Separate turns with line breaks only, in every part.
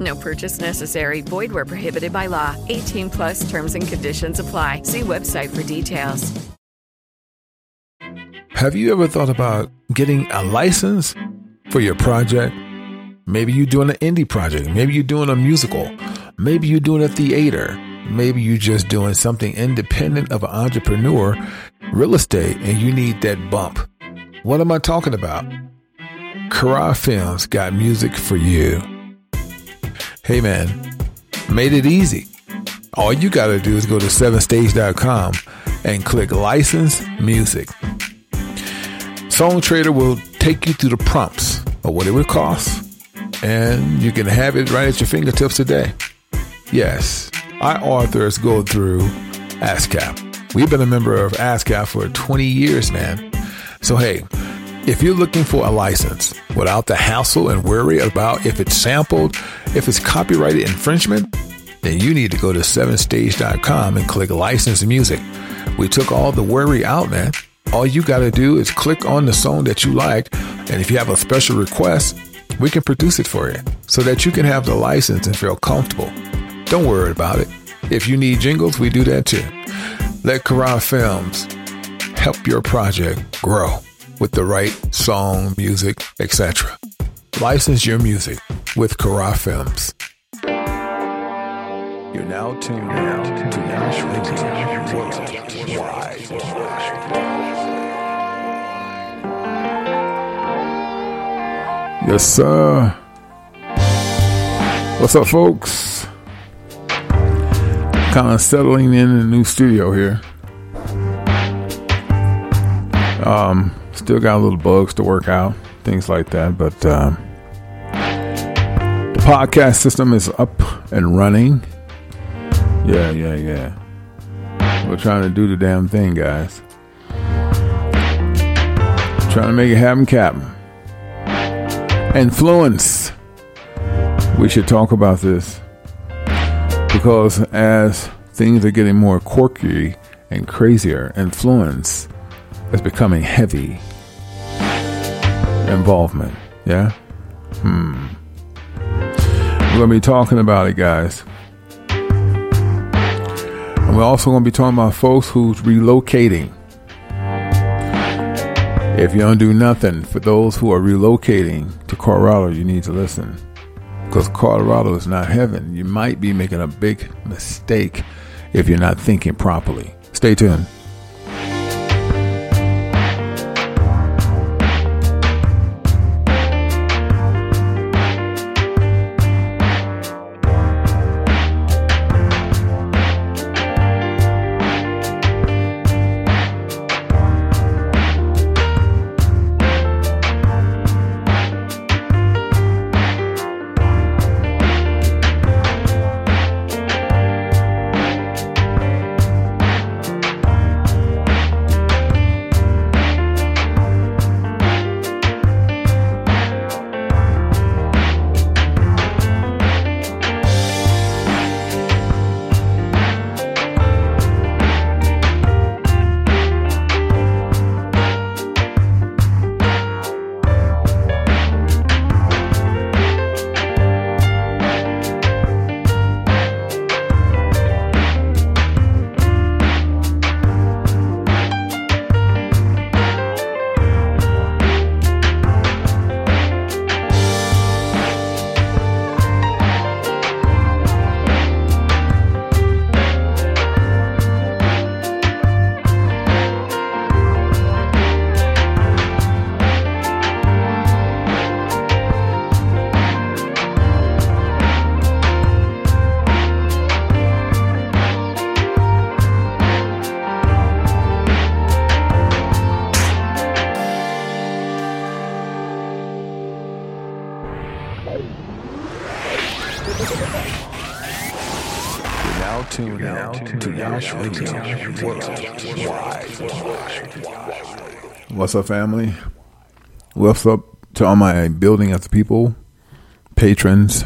No purchase necessary. Void where prohibited by law. 18 plus terms and conditions apply. See website for details.
Have you ever thought about getting a license for your project? Maybe you're doing an indie project. Maybe you're doing a musical. Maybe you're doing a theater. Maybe you're just doing something independent of an entrepreneur, real estate, and you need that bump. What am I talking about? Kara Films got music for you. Hey man, made it easy. All you got to do is go to 7stage.com and click license music. Song Trader will take you through the prompts of what it would cost, and you can have it right at your fingertips today. Yes, our authors go through ASCAP. We've been a member of ASCAP for 20 years, man. So, hey, if you're looking for a license without the hassle and worry about if it's sampled, if it's copyrighted infringement, then you need to go to 7stage.com and click license music. We took all the worry out, man. All you got to do is click on the song that you liked, and if you have a special request, we can produce it for you so that you can have the license and feel comfortable. Don't worry about it. If you need jingles, we do that too. Let Kara Films help your project grow with the right song, music, etc. License your music with Kara Films. You're now tuned in to Nashville Worldwide. Yes, sir. What's up, folks? Kind of settling in the new studio here. Um, still got a little bugs to work out, things like that, but um, the podcast system is up and running. Yeah, yeah, yeah. We're trying to do the damn thing, guys. Trying to make it happen, Captain. Influence. We should talk about this because as things are getting more quirky and crazier, influence is becoming heavy involvement. Yeah? Hmm. We're going to be talking about it, guys. And we're also going to be talking about folks who's relocating. If you don't do nothing for those who are relocating to Colorado, you need to listen. Because Colorado is not heaven. You might be making a big mistake if you're not thinking properly. Stay tuned. What's up, family? What's up to all my building the people, patrons,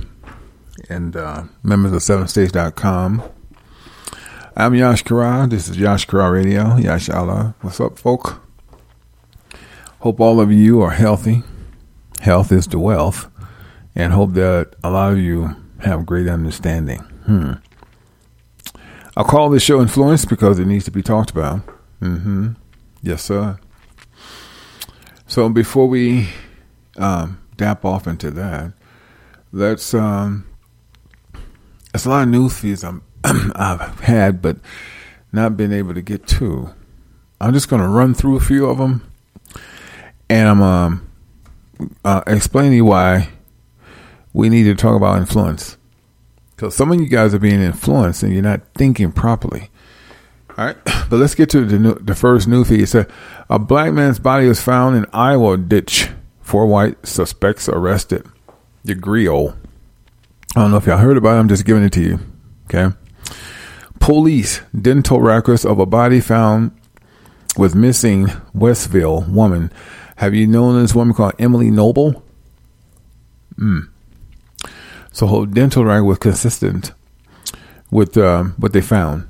and uh, members of 7stage.com. I'm Yash Kara. This is Yash Kara Radio. Yash Allah. What's up, folk? Hope all of you are healthy. Health is the wealth. And hope that a lot of you have great understanding. Hmm. I'll call this show Influence because it needs to be talked about. Mm-hmm. Yes, sir. So before we um, dap off into that, let's. Um, it's a lot of news feeds I'm, I've had, but not been able to get to. I'm just going to run through a few of them, and I'm um, uh, explaining why we need to talk about influence. Because some of you guys are being influenced and you're not thinking properly. All right, but let's get to the new, the first new feed. It said a black man's body was found in Iowa ditch. Four white suspects arrested. The Griot. I don't know if y'all heard about it. I'm just giving it to you. Okay. Police dental records of a body found with missing Westville woman. Have you known this woman called Emily Noble? Hmm. So her dental record was consistent with uh, what they found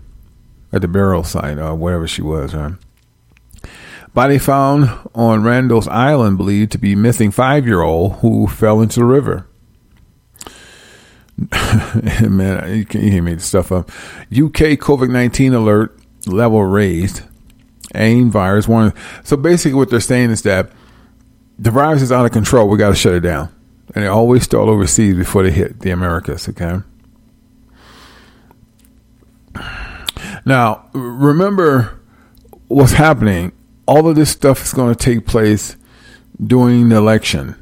at the burial site or wherever she was. Body found on Randall's Island believed to be missing five year old who fell into the river. Man, you can't hear me stuff up. UK COVID nineteen alert level raised. AIM virus one. So basically, what they're saying is that the virus is out of control. We got to shut it down and they always start overseas before they hit the Americas. Okay. Now, remember what's happening. All of this stuff is going to take place during the election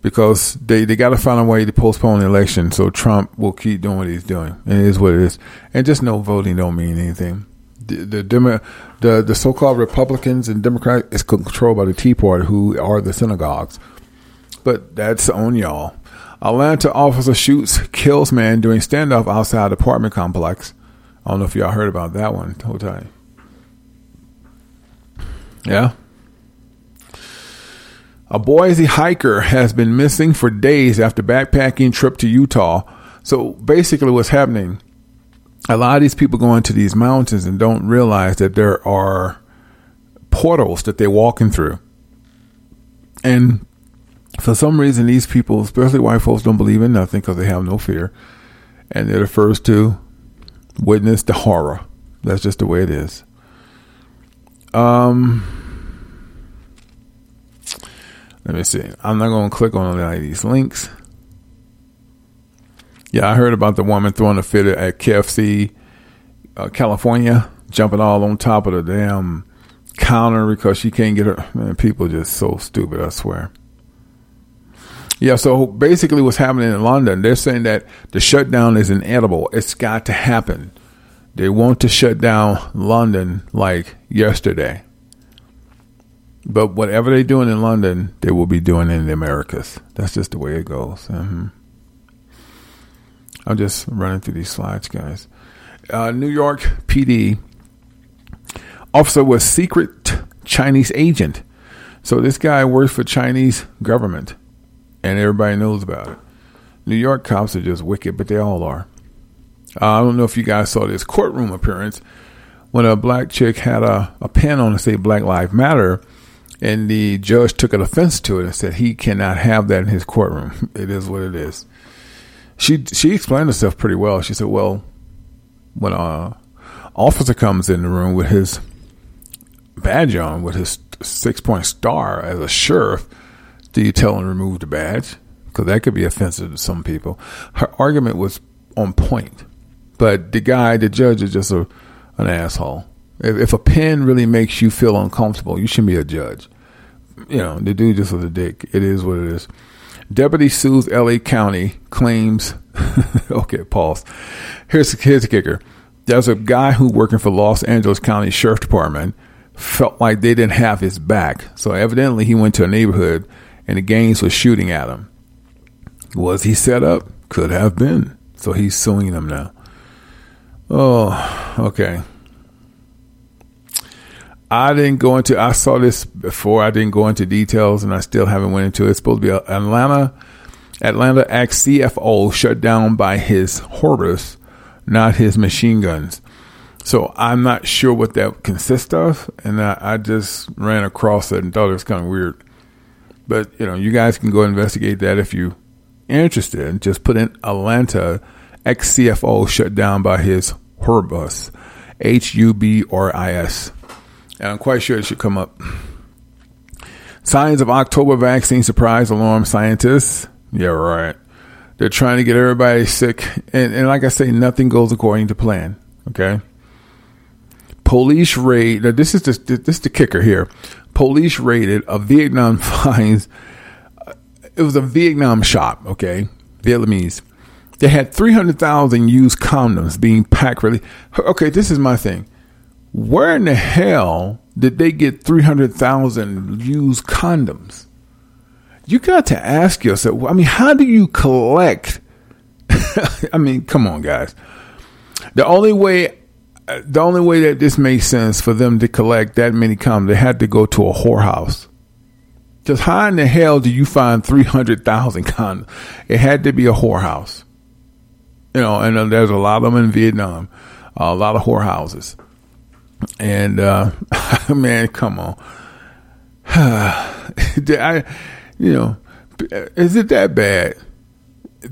because they, they got to find a way to postpone the election so Trump will keep doing what he's doing. It is what it is. And just no voting don't mean anything. The the, Demo, the, the so-called Republicans and Democrats is controlled by the Tea Party, who are the synagogues but that's on y'all. Atlanta officer shoots, kills man during standoff outside apartment complex. I don't know if y'all heard about that one. Hold tight. Yeah. A Boise hiker has been missing for days after backpacking trip to Utah. So basically, what's happening? A lot of these people go into these mountains and don't realize that there are portals that they're walking through, and for some reason, these people, especially white folks, don't believe in nothing because they have no fear. And they're the first to witness the horror. That's just the way it is. Um, let me see. I'm not going to click on any of these links. Yeah, I heard about the woman throwing a fit at KFC, uh, California, jumping all on top of the damn counter because she can't get her. Man, people just so stupid, I swear. Yeah, so basically what's happening in London, they're saying that the shutdown is inedible. It's got to happen. They want to shut down London like yesterday. But whatever they're doing in London, they will be doing in the Americas. That's just the way it goes. Mm-hmm. I'm just running through these slides, guys. Uh, New York PD officer was secret Chinese agent. So this guy works for Chinese government and everybody knows about it. New York cops are just wicked, but they all are. Uh, I don't know if you guys saw this courtroom appearance when a black chick had a, a pen on to say Black Lives Matter, and the judge took an offense to it and said he cannot have that in his courtroom. It is what it is. She she explained herself pretty well. She said, "Well, when a officer comes in the room with his badge on, with his six point star as a sheriff." Do you tell to remove the badge? Because that could be offensive to some people. Her argument was on point, but the guy, the judge, is just a, an asshole. If, if a pen really makes you feel uncomfortable, you shouldn't be a judge. You know, the dude just was a dick. It is what it is. Deputy sues LA County, claims. okay, pause. Here's, here's the kicker. There's a guy who working for Los Angeles County Sheriff Department felt like they didn't have his back. So evidently he went to a neighborhood and the gangs were shooting at him. Was he set up? Could have been. So he's suing them now. Oh, okay. I didn't go into. I saw this before. I didn't go into details, and I still haven't went into it. It's supposed to be Atlanta. Atlanta ex CFO shut down by his Hortus, not his machine guns. So I'm not sure what that consists of, and I, I just ran across it and thought it was kind of weird. But you know, you guys can go investigate that if you interested. Just put in Atlanta ex CFO shut down by his Hurbus, H U B R I S and I'm quite sure it should come up. Signs of October vaccine surprise alarm scientists. Yeah, right. They're trying to get everybody sick. And, and like I say, nothing goes according to plan. Okay. Police raid. This is the, this is the kicker here. Police raided a Vietnam finds. Uh, it was a Vietnam shop. Okay. Vietnamese. They had 300,000 used condoms being packed. Really. Okay. This is my thing where in the hell did they get 300,000 used condoms? You got to ask yourself, I mean, how do you collect? I mean, come on, guys. The only way, the only way that this makes sense for them to collect that many condoms, they had to go to a whorehouse. Because how in the hell do you find 300,000 condoms? It had to be a whorehouse. You know, and uh, there's a lot of them in Vietnam, a lot of whorehouses. And uh, man, come on. I, you know, is it that bad?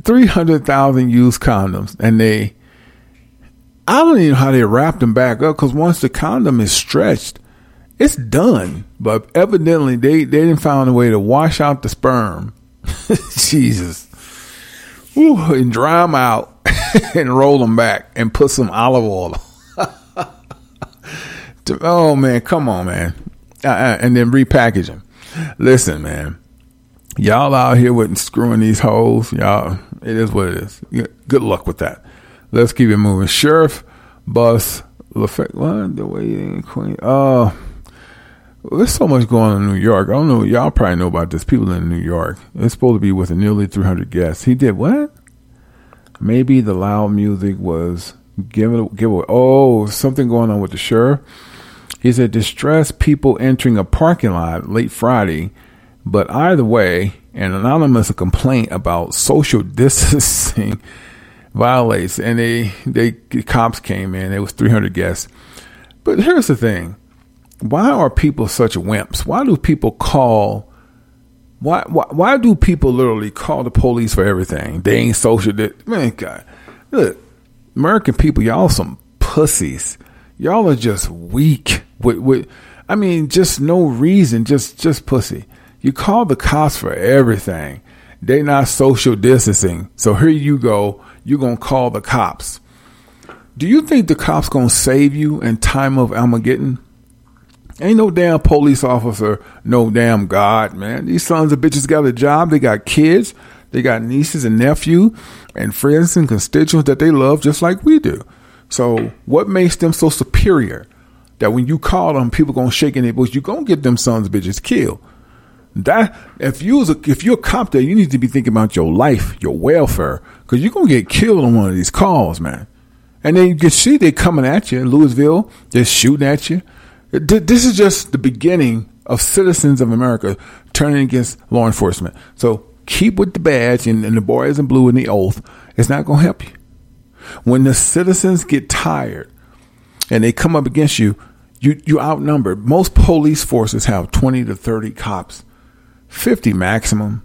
Three hundred thousand used condoms, and they. I don't even know how they wrap them back up because once the condom is stretched, it's done. But evidently, they they didn't find a way to wash out the sperm. Jesus, Ooh, and dry them out and roll them back and put some olive oil oh man, come on, man, uh, uh, and then repackage them. Listen, man, y'all out here with screwing these holes, y'all. It is what it is. Good luck with that. Let's keep it moving. Sheriff Bus LaFayette. What the way Queen? Oh. Uh, there's so much going on in New York. I don't know. Y'all probably know about this. People in New York. It's supposed to be with nearly 300 guests. He did what? Maybe the loud music was given give away. Oh, something going on with the sheriff. He said distressed people entering a parking lot late Friday, but either way, an anonymous complaint about social distancing violates, and they they the cops came in. It was 300 guests. But here's the thing: why are people such wimps? Why do people call? Why, why why do people literally call the police for everything? They ain't social. Di- Man, God, look, American people, y'all some pussies. Y'all are just weak with, with I mean, just no reason, just just pussy. You call the cops for everything. They not social distancing. So here you go. You're gonna call the cops. Do you think the cops gonna save you in time of Armageddon? Ain't no damn police officer, no damn God, man. These sons of bitches got a job. They got kids. They got nieces and nephew and friends and constituents that they love just like we do. So what makes them so superior? that when you call them, people gonna shake in their boots. You gonna get them sons of bitches killed. That if you was a, if you're a cop there, you need to be thinking about your life, your welfare, because you're gonna get killed on one of these calls, man. And then you can see they coming at you in Louisville, they're shooting at you. This is just the beginning of citizens of America turning against law enforcement. So keep with the badge and, and the boys in blue and the oath. It's not gonna help you. When the citizens get tired and they come up against you, you you outnumbered. Most police forces have twenty to thirty cops, fifty maximum,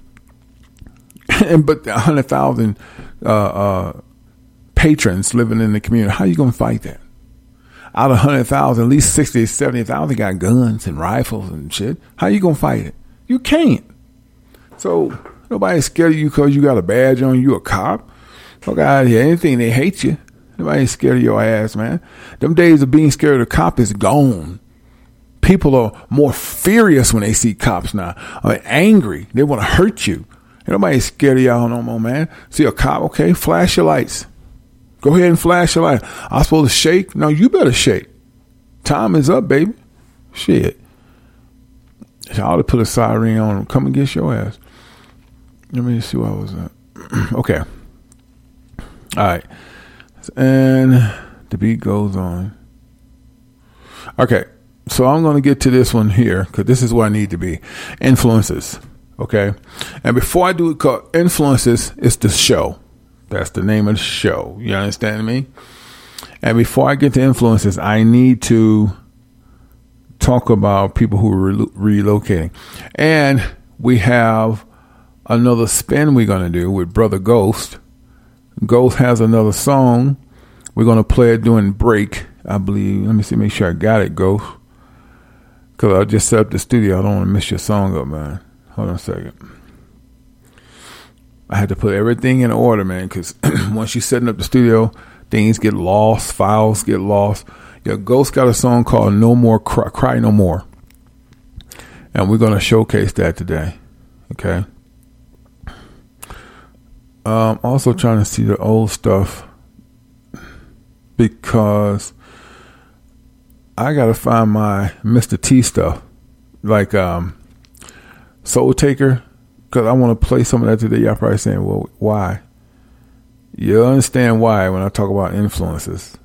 and but hundred thousand uh, uh, patrons living in the community. How you gonna fight that? Out of hundred thousand, at least 60, 70,000 got guns and rifles and shit. How you gonna fight it? You can't. So nobody's scared of you because you got a badge on. You a cop. Fuck out of here. Anything they hate you. Nobody ain't scared of your ass, man. Them days of being scared of cop is gone. People are more furious when they see cops now. Mean, angry. They want to hurt you. Ain't nobody scared of y'all no more, man. See a cop, okay, flash your lights. Go ahead and flash your light. I'm supposed to shake? No, you better shake. Time is up, baby. Shit. I ought to put a siren on come and get your ass. Let me see what I was at. okay. All right. And The beat goes on. Okay, so I'm going to get to this one here because this is where I need to be. Influences. Okay. And before I do it called influences, it's the show. That's the name of the show. You understand me? And before I get to influences, I need to talk about people who are re- relocating. And we have another spin we're going to do with Brother Ghost. Ghost has another song. We're going to play it during break, I believe. Let me see, make sure I got it, Ghost. Because I just set up the studio. I don't want to miss your song up, man. Hold on a second. I had to put everything in order, man, because once you're setting up the studio, things get lost, files get lost. Yeah, Ghost got a song called No More Cry, Cry No More. And we're to showcase that today. Okay. Um, also trying to see the old stuff because I got to find my Mr. T stuff. Like, um, Soul Taker, because I want to play some of that today. Y'all probably saying, well, why? You understand why when I talk about influences.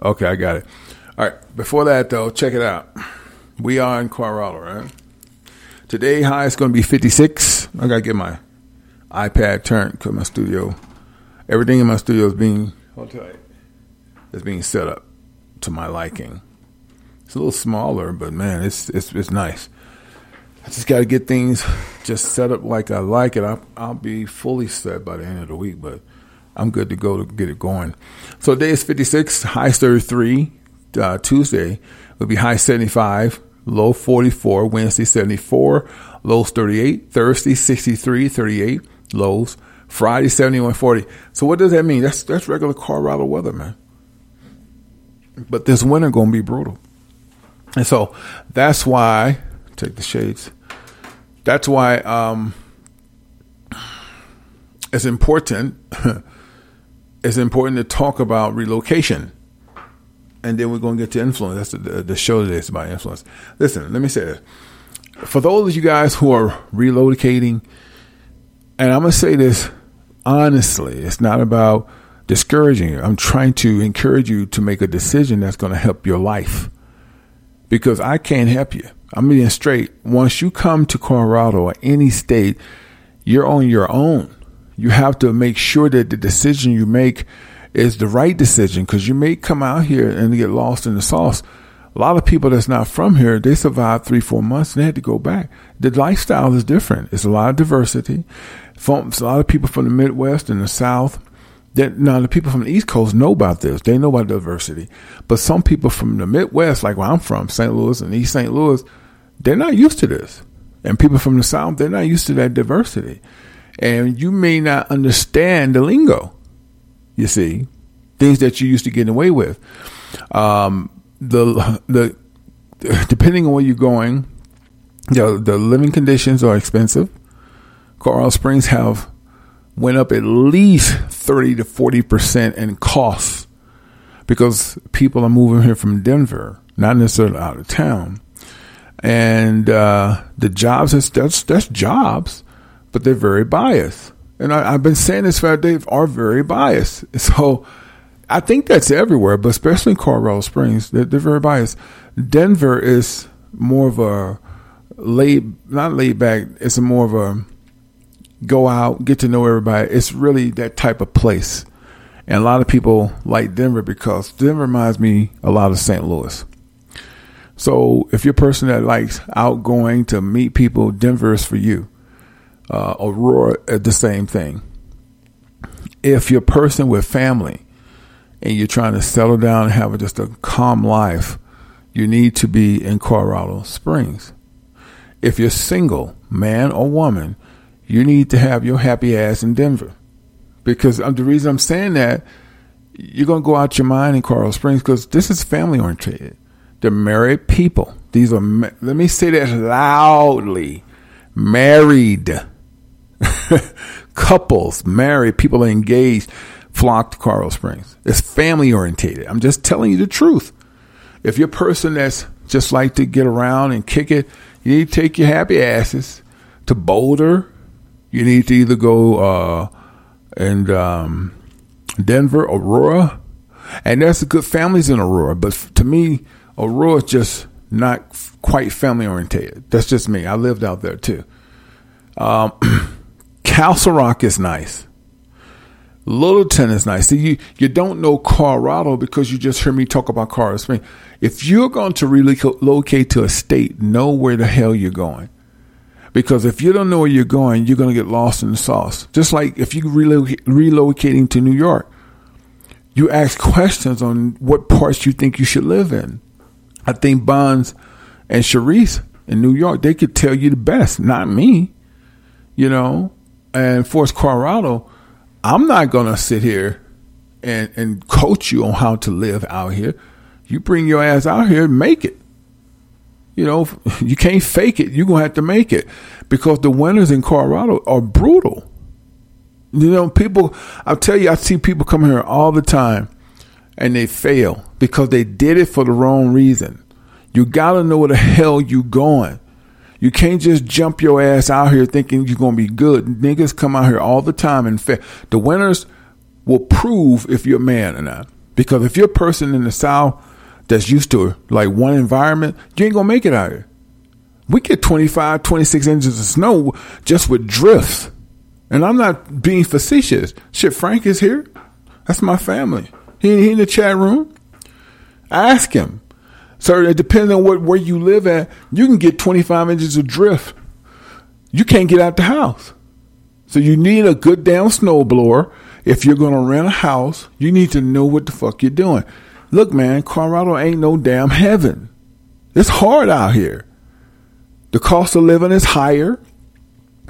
Okay, I got it. All right, before that, though, check it out. We are in Colorado, right? Today, high is going to be 56. I got to get my iPad turned because my studio, everything in my studio is being, tight, is being set up to my liking. It's a little smaller, but man, it's it's it's nice. I just got to get things just set up like I like it. I'll, I'll, be fully set by the end of the week, but I'm good to go to get it going. So today is 56, high 33. Uh, Tuesday will be high 75, low 44. Wednesday 74, lows 38. Thursday 63, 38, lows. Friday 71, 40. So what does that mean? That's that's regular Colorado weather, man. But this winter gonna be brutal, and so that's why take the shades. That's why um, it's important. it's important to talk about relocation, and then we're going to get to influence. That's the, the show today is about influence. Listen, let me say this: for those of you guys who are relocating, and I'm going to say this honestly, it's not about discouraging you. I'm trying to encourage you to make a decision that's going to help your life because I can't help you. I'm being straight. Once you come to Colorado or any state, you're on your own. You have to make sure that the decision you make is the right decision because you may come out here and get lost in the sauce. A lot of people that's not from here, they survived three, four months and they had to go back. The lifestyle is different. It's a lot of diversity. From, a lot of people from the Midwest and the South that now the people from the East Coast know about this. They know about diversity. But some people from the Midwest, like where I'm from, St. Louis and East St. Louis, they're not used to this. And people from the South, they're not used to that diversity. And you may not understand the lingo, you see, things that you used to get away with. Um, the, the, depending on where you're going, the, the living conditions are expensive. Coral Springs have went up at least 30 to 40% in costs because people are moving here from Denver, not necessarily out of town. And uh, the jobs, that's, that's jobs, but they're very biased. And I, have been saying this for they are very biased. So I think that's everywhere, but especially in Colorado Springs, they're, they're very biased. Denver is more of a laid, not laid back, it's more of a go out, get to know everybody. It's really that type of place. And a lot of people like Denver because Denver reminds me a lot of St. Louis. So if you're a person that likes outgoing to meet people, Denver is for you. Uh, Aurora, uh, the same thing. If you're a person with family and you're trying to settle down and have just a calm life, you need to be in Colorado Springs. If you're single, man or woman, you need to have your happy ass in Denver. Because um, the reason I'm saying that, you're going to go out your mind in Coral Springs because this is family oriented. They're married people. These are, let me say that loudly married couples, married people engaged, flock to Coral Springs. It's family oriented. I'm just telling you the truth. If you're a person that's just like to get around and kick it, you need to take your happy asses to Boulder, you need to either go uh, and um, Denver, Aurora, And there's good families in Aurora, but to me, Aurora is just not quite family oriented. That's just me. I lived out there too. Um, Castle Rock is nice. Littleton is nice. See, you, you don't know Colorado because you just hear me talk about Colorado Springs. If you're going to relocate to a state, know where the hell you're going. Because if you don't know where you're going, you're going to get lost in the sauce. Just like if you're relocating to New York, you ask questions on what parts you think you should live in. I think Bonds and Sharice in New York, they could tell you the best, not me. You know, and Force Colorado, I'm not gonna sit here and and coach you on how to live out here. You bring your ass out here and make it. You know, you can't fake it. You're gonna have to make it because the winters in Colorado are brutal. You know, people. I'll tell you, I see people come here all the time, and they fail because they did it for the wrong reason. You gotta know where the hell you going. You can't just jump your ass out here thinking you're gonna be good. Niggas come out here all the time and fail. The winners will prove if you're a man or not. Because if you're a person in the South that's used to like one environment, you ain't gonna make it out here. We get 25, 26 inches of snow just with drifts. And I'm not being facetious. Shit, Frank is here. That's my family. He, he in the chat room. Ask him. Sir, it depends on what where you live at. You can get 25 inches of drift. You can't get out the house. So you need a good damn snowblower. If you're gonna rent a house, you need to know what the fuck you're doing. Look, man, Colorado ain't no damn heaven. It's hard out here. The cost of living is higher.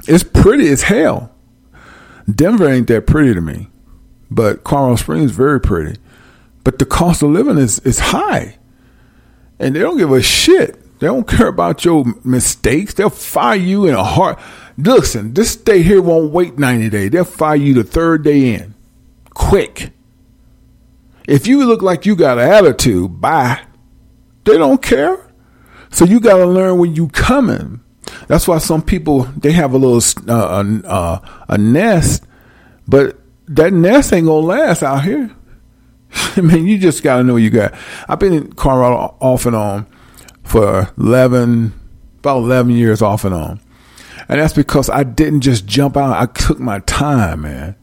It's pretty as hell. Denver ain't that pretty to me, but Colorado Springs is very pretty. But the cost of living is, is high. And they don't give a shit. They don't care about your mistakes. They'll fire you in a heart. Listen, this stay here won't wait 90 days. They'll fire you the third day in. Quick. If you look like you got an attitude, bye. They don't care. So you got to learn when you coming. That's why some people they have a little uh, uh, a nest, but that nest ain't gonna last out here. I mean, you just got to know you got. I've been in Colorado off and on for eleven, about eleven years off and on, and that's because I didn't just jump out. I took my time, man.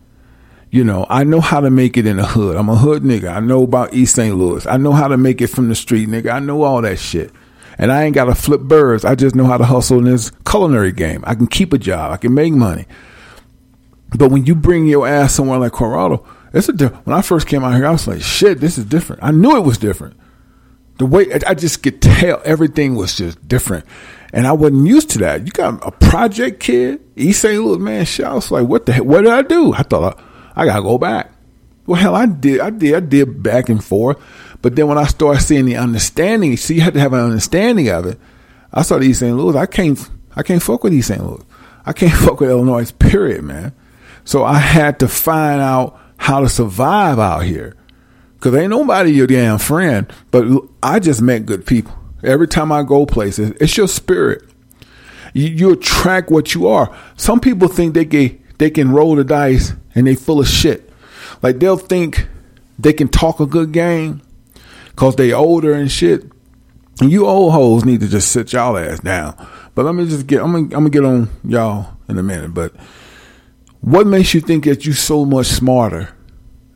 You know, I know how to make it in the hood. I'm a hood nigga. I know about East St. Louis. I know how to make it from the street, nigga. I know all that shit. And I ain't got to flip birds. I just know how to hustle in this culinary game. I can keep a job. I can make money. But when you bring your ass somewhere like Colorado, it's a different. When I first came out here, I was like, shit, this is different. I knew it was different. The way I just could tell everything was just different. And I wasn't used to that. You got a project kid, East St. Louis, man, shit. I was like, what the heck? What did I do? I thought, I, I got to go back. Well, hell, I did. I did. I did back and forth. But then when I started seeing the understanding, see, you had to have an understanding of it. I started East St. Louis. I can't, I can't fuck with East St. Louis. I can't fuck with Illinois, period, man. So I had to find out how to survive out here. Cause ain't nobody your damn friend, but I just met good people. Every time I go places, it's your spirit. You, you attract what you are. Some people think they can, they can roll the dice and they full of shit. Like they'll think they can talk a good game cause they older and shit. And you old hoes need to just sit y'all ass down. But let me just get, I'm gonna, I'm gonna get on y'all in a minute. But what makes you think that you so much smarter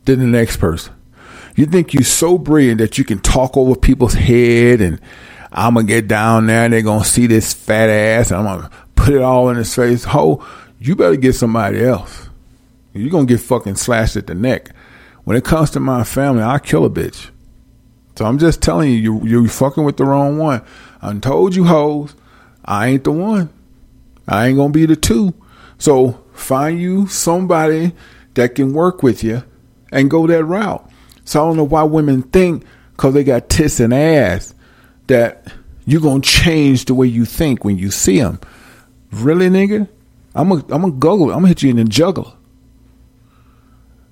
than the next person? You think you so brilliant that you can talk over people's head and I'm gonna get down there and they're gonna see this fat ass and I'm gonna put it all in his face. Ho, you better get somebody else. You're gonna get fucking slashed at the neck. When it comes to my family, I'll kill a bitch. So I'm just telling you, you you're fucking with the wrong one. I told you hoes, I ain't the one. I ain't gonna be the two. So find you somebody that can work with you and go that route. So I don't know why women think because they got tits and ass that you're gonna change the way you think when you see them. Really, nigga? I'm a I'm a guggle. I'm gonna hit you in the juggler.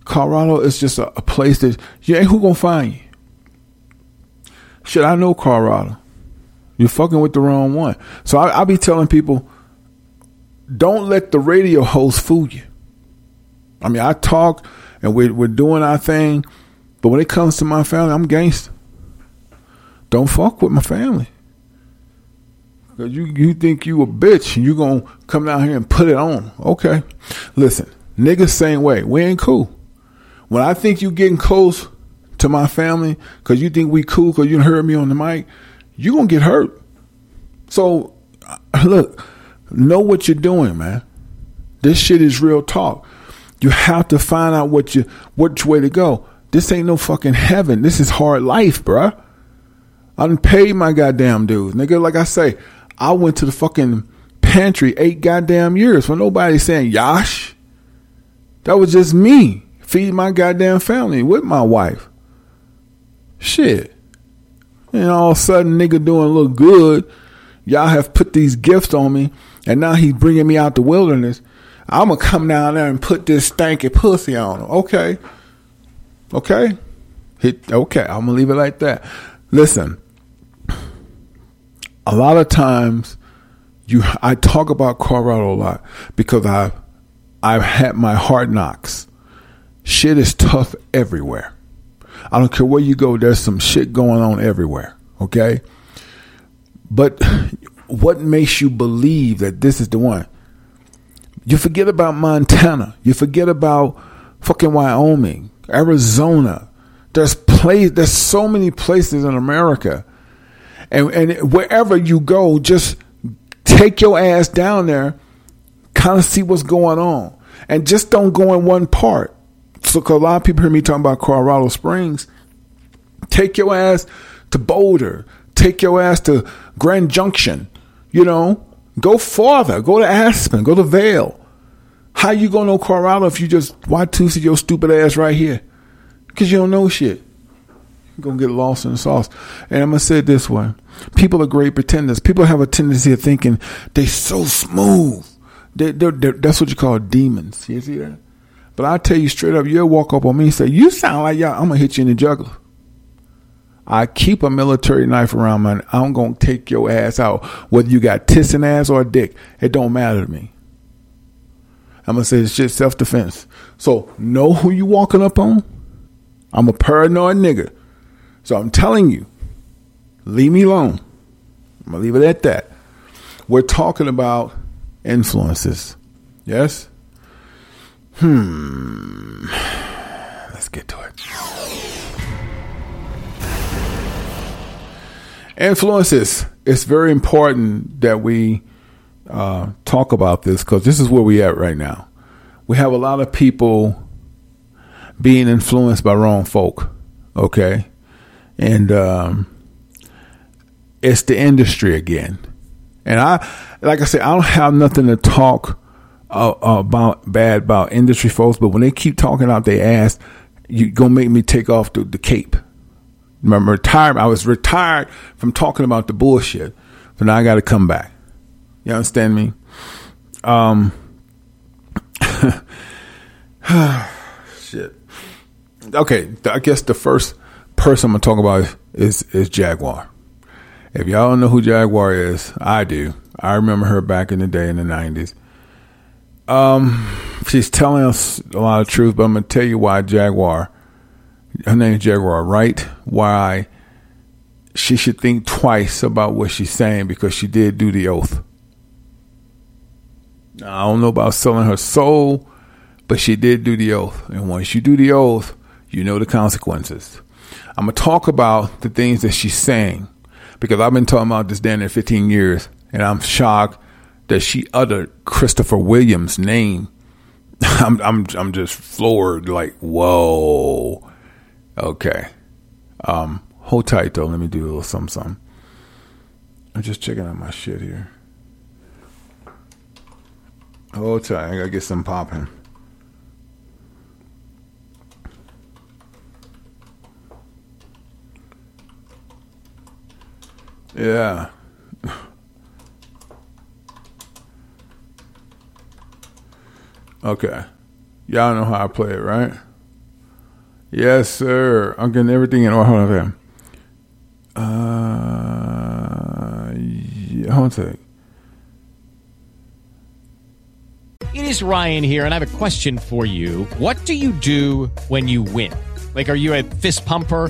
Colorado is just a, a place that you ain't who gonna find you. Shit, I know Colorado. You're fucking with the wrong one. So I, I be telling people, don't let the radio host fool you. I mean, I talk and we're, we're doing our thing, But when it comes to my family, I'm gangster. Don't fuck with my family. Cause you you think you a bitch and you gonna come down here and put it on. Okay. Listen, niggas same way. We ain't cool. When I think you getting close to my family because you think we cool because you heard me on the mic, you gonna get hurt. So uh, look, know what you're doing, man. This shit is real talk. You have to find out what you which way to go. This ain't no fucking heaven. This is hard life, bruh. I done paid my goddamn dues. Nigga, like I say, I went to the fucking pantry eight goddamn years for nobody saying Yash. That was just me feeding my goddamn family with my wife. Shit. And all of a sudden, nigga doing a little good. Y'all have put these gifts on me, and now he's bringing me out the wilderness. I'm gonna come down there and put this stanky pussy on him. Okay. Okay. Hit. Okay. I'm gonna leave it like that. Listen, a lot of times you I talk about Colorado a lot because I I've had my hard knocks. Shit is tough everywhere. I don't care where you go, there's some shit going on everywhere. Okay? But what makes you believe that this is the one? You forget about Montana. You forget about fucking Wyoming, Arizona. There's place there's so many places in America and, and wherever you go, just take your ass down there, kind of see what's going on, and just don't go in one part. So, cause a lot of people hear me talking about Colorado Springs. Take your ass to Boulder. Take your ass to Grand Junction. You know, go farther. Go to Aspen. Go to Vail. How you gonna know Colorado if you just why see your stupid ass right here? Cause you don't know shit. You're gonna get lost in the sauce. And I'm gonna say it this way. People are great pretenders. People have a tendency of thinking they're so smooth. They, they're, they're, that's what you call demons. You see that? But I tell you straight up, you'll walk up on me and say, "You sound like y'all." I'm gonna hit you in the jugular. I keep a military knife around me. I'm gonna take your ass out, whether you got tissing ass or a dick. It don't matter to me. I'm gonna say it's just self defense. So know who you walking up on. I'm a paranoid nigga. So I'm telling you, leave me alone. I'm going to leave it at that. We're talking about influences. Yes? Hmm. Let's get to it. Influences. It's very important that we uh, talk about this because this is where we at right now. We have a lot of people being influenced by wrong folk. Okay, and um, it's the industry again. And I, like I said, I don't have nothing to talk uh, about bad about industry folks, but when they keep talking out their ass, you gonna make me take off the, the cape. Remember, retired. I was retired from talking about the bullshit, but now I got to come back. You understand me? Um, shit. Okay, I guess the first person I'm gonna talk about is is Jaguar. If y'all don't know who Jaguar is, I do. I remember her back in the day in the '90s. Um, she's telling us a lot of truth, but I'm gonna tell you why Jaguar. Her name is Jaguar, right? Why she should think twice about what she's saying because she did do the oath. Now, I don't know about selling her soul, but she did do the oath, and once you do the oath, you know the consequences. I'm to talk about the things that she's saying because I've been talking about this damn near 15 years and I'm shocked that she uttered Christopher Williams' name. I'm, I'm, I'm just floored like, whoa. Okay. Um, hold tight though. Let me do a little something, something. I'm just checking out my shit here. Hold tight. I gotta get some popping. Yeah. Okay. Y'all know how I play it, right? Yes, sir. I'm getting everything in order. Uh, yeah, hold on a sec.
It is Ryan here, and I have a question for you. What do you do when you win? Like, are you a fist pumper?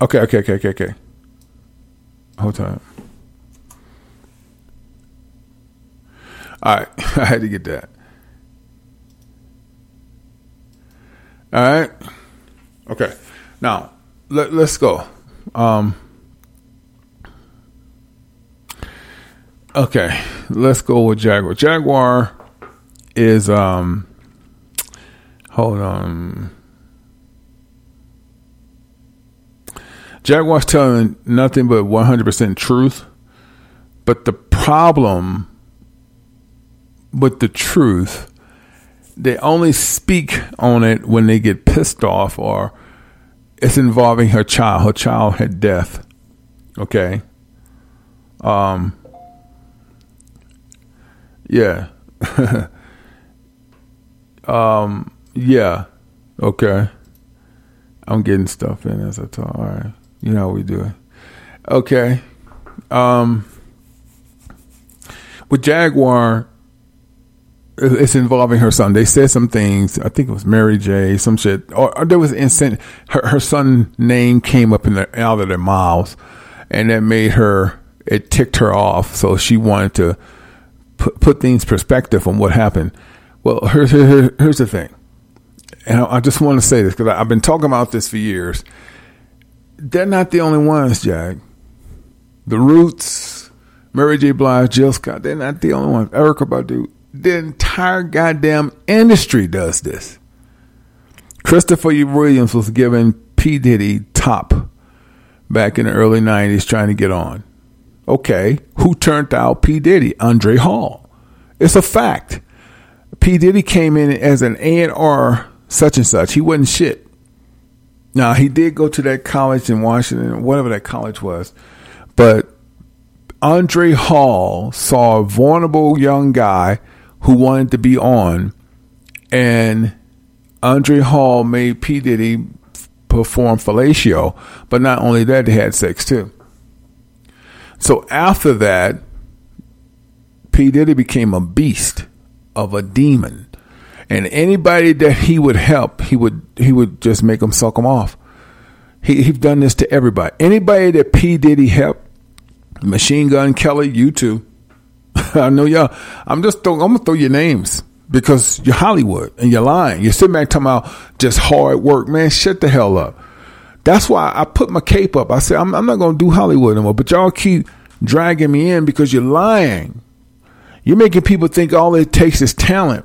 Okay, okay, okay, okay, okay. Hold on. All right, I had to get that. All right. Okay. Now let, let's go. Um, okay, let's go with Jaguar. Jaguar is um. Hold on. Jaguar's telling nothing but 100% truth. But the problem with the truth, they only speak on it when they get pissed off or it's involving her child. Her child had death. Okay. Um. Yeah. um. Yeah. Okay. I'm getting stuff in as I talk. All right. You know how we do it. Okay. Um, with Jaguar, it's involving her son. They said some things. I think it was Mary J. Some shit. Or, or there was instant. Her her son name came up in the out of their mouths, and that made her. It ticked her off. So she wanted to put put things perspective on what happened. Well, here's here, here's the thing, and I, I just want to say this because I've been talking about this for years they're not the only ones, Jack. The Roots, Mary J. Blige, Jill Scott, they're not the only ones. Erykah Badu. The entire goddamn industry does this. Christopher Williams was given P. Diddy top back in the early 90s trying to get on. Okay, who turned out P. Diddy? Andre Harrell. It's a fact. P. Diddy came in as an A&R such and such. He wasn't shit. Now he did go to that college in Washington, whatever that college was, but Andre Harrell saw a vulnerable young guy who wanted to be on, and Andre Harrell made P Diddy perform fellatio. But not only that, they had sex too. So after that, P Diddy became a beast of a demon and anybody that he would help, he would he would just make them suck them off. He he's done this to everybody. Anybody that P Diddy helped, Machine Gun Kelly, you too. I know y'all. I'm just throw, I'm gonna throw your names because you're Hollywood and you're lying. You're sitting back talking about just hard work, man. Shut the hell up. That's why I put my cape up. I said I'm, I'm not gonna do Hollywood anymore. But y'all keep dragging me in because you're lying. You're making people think all it takes is talent.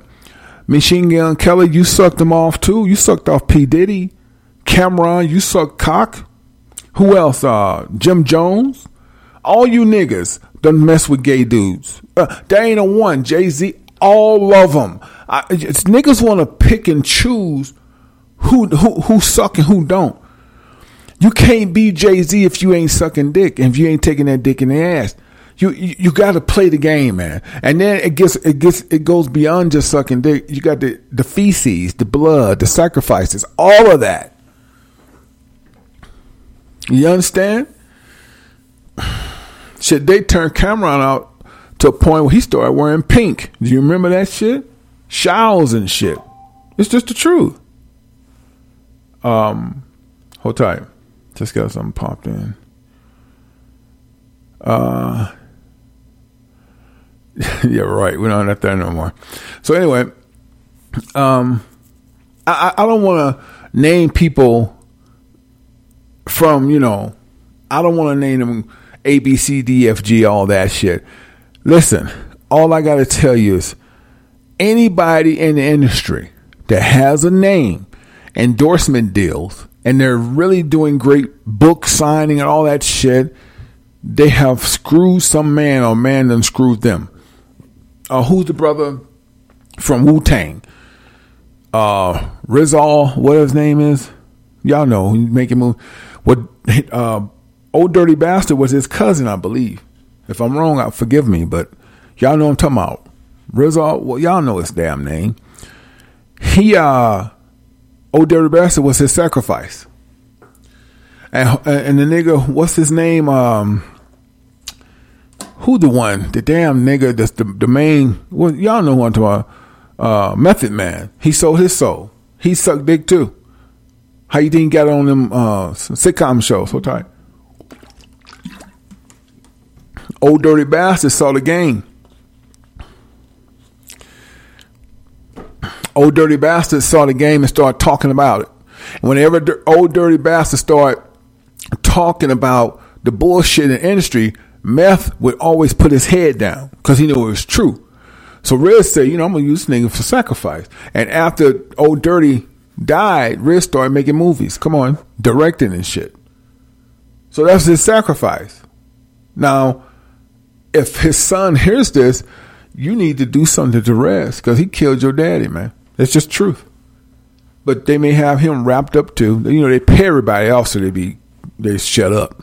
Machine Gun Kelly, you sucked them off too. You sucked off P. Diddy. Cam'ron, you sucked cock. Who else? Uh, Jim Jones. All you niggas don't mess with gay dudes. Uh, there ain't a one. Jay Z, all of them. I, niggas want to pick and choose who who who suck and who don't. You can't be Jay Z if you ain't sucking dick and if you ain't taking that dick in the ass you you, you got to play the game, man. And then it gets it gets it goes beyond just sucking dick. You got the the feces, the blood, the sacrifices, all of that. You understand? Shit, they turned Cam'ron out to a point where he started wearing pink. Do you remember that shit? Showers and shit. It's just the truth. Um, hold tight. Just got something popped in. Uh, yeah, right. We don't have that no more. So anyway, um, I, I don't want to name people from, you know, I don't want to name them A, B, C, D, F, G, all that shit. Listen, all I got to tell you is anybody in the industry that has a name, endorsement deals, and they're really doing great book signing and all that shit, they have screwed some man or man done screwed them. Uh, who's the brother from Wu Tang? Uh, Rizal, what his name is? Y'all know, he's making move. What, uh, Old Dirty Bastard was his cousin, I believe. If I'm wrong, I forgive me, but y'all know I'm talking about. Rizal, well, y'all know his damn name. He, uh, Old Dirty Bastard was his sacrifice. And, and the nigga, what's his name? Um, who the one? The damn nigga that's the, the main, well, y'all know who I'm talking about. Uh, Method Man. He sold his soul. He sucked dick too. How you think he got on them uh, sitcom shows? So tight. Old Dirty Bastard saw the game. Old Dirty Bastard saw the game and started talking about it. Whenever Old Dirty Bastard started talking about the bullshit in the industry, Meth would always put his head down because he knew it was true. So Riz said, you know, I'm gonna use this nigga for sacrifice. And after Old Dirty died, Riz started making movies. Come on, directing and shit. So that's his sacrifice. Now, if his son hears this, you need to do something to Riz because he killed your daddy, man. That's just truth. But they may have him wrapped up too. You know, they pay everybody else so they be they shut up.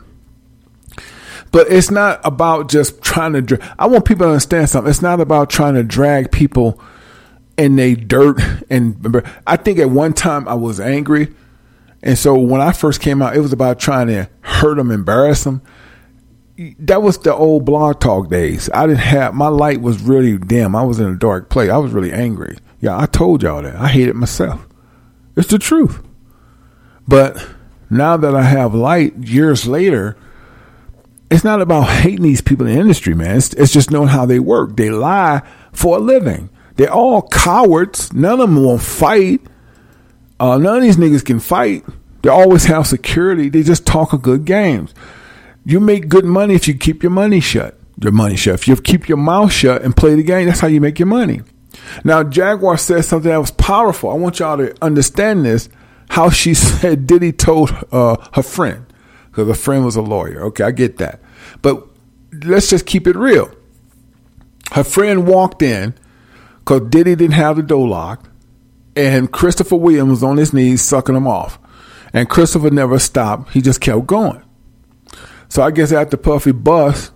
But it's not about just trying to. Dra- I want people to understand something. It's not about trying to drag people in they dirt. And I think at one time I was angry, and so when I first came out, it was about trying to hurt them, embarrass them. That was the old blog talk days. I didn't have my light was really dim. I was in a dark place. I was really angry. Yeah, I told y'all that. I hated myself. It's the truth. But now that I have light years later, it's not about hating these people in the industry, man. It's, it's just knowing how they work. They lie for a living. They're all cowards. None of them won't fight. Uh, none of these niggas can fight. They always have security. They just talk a good games. You make good money if you keep your money shut. Your money shut. If you keep your mouth shut and play the game, that's how you make your money. Now, Jaguar said something that was powerful. I want y'all to understand this. How she said Diddy told uh, her friend because her friend was a lawyer. Okay, I get that. But let's just keep it real. Her friend walked in because Diddy didn't have the door locked, and Christopher Williams was on his knees sucking him off. And Christopher never stopped. He just kept going. So I guess after Puffy bust,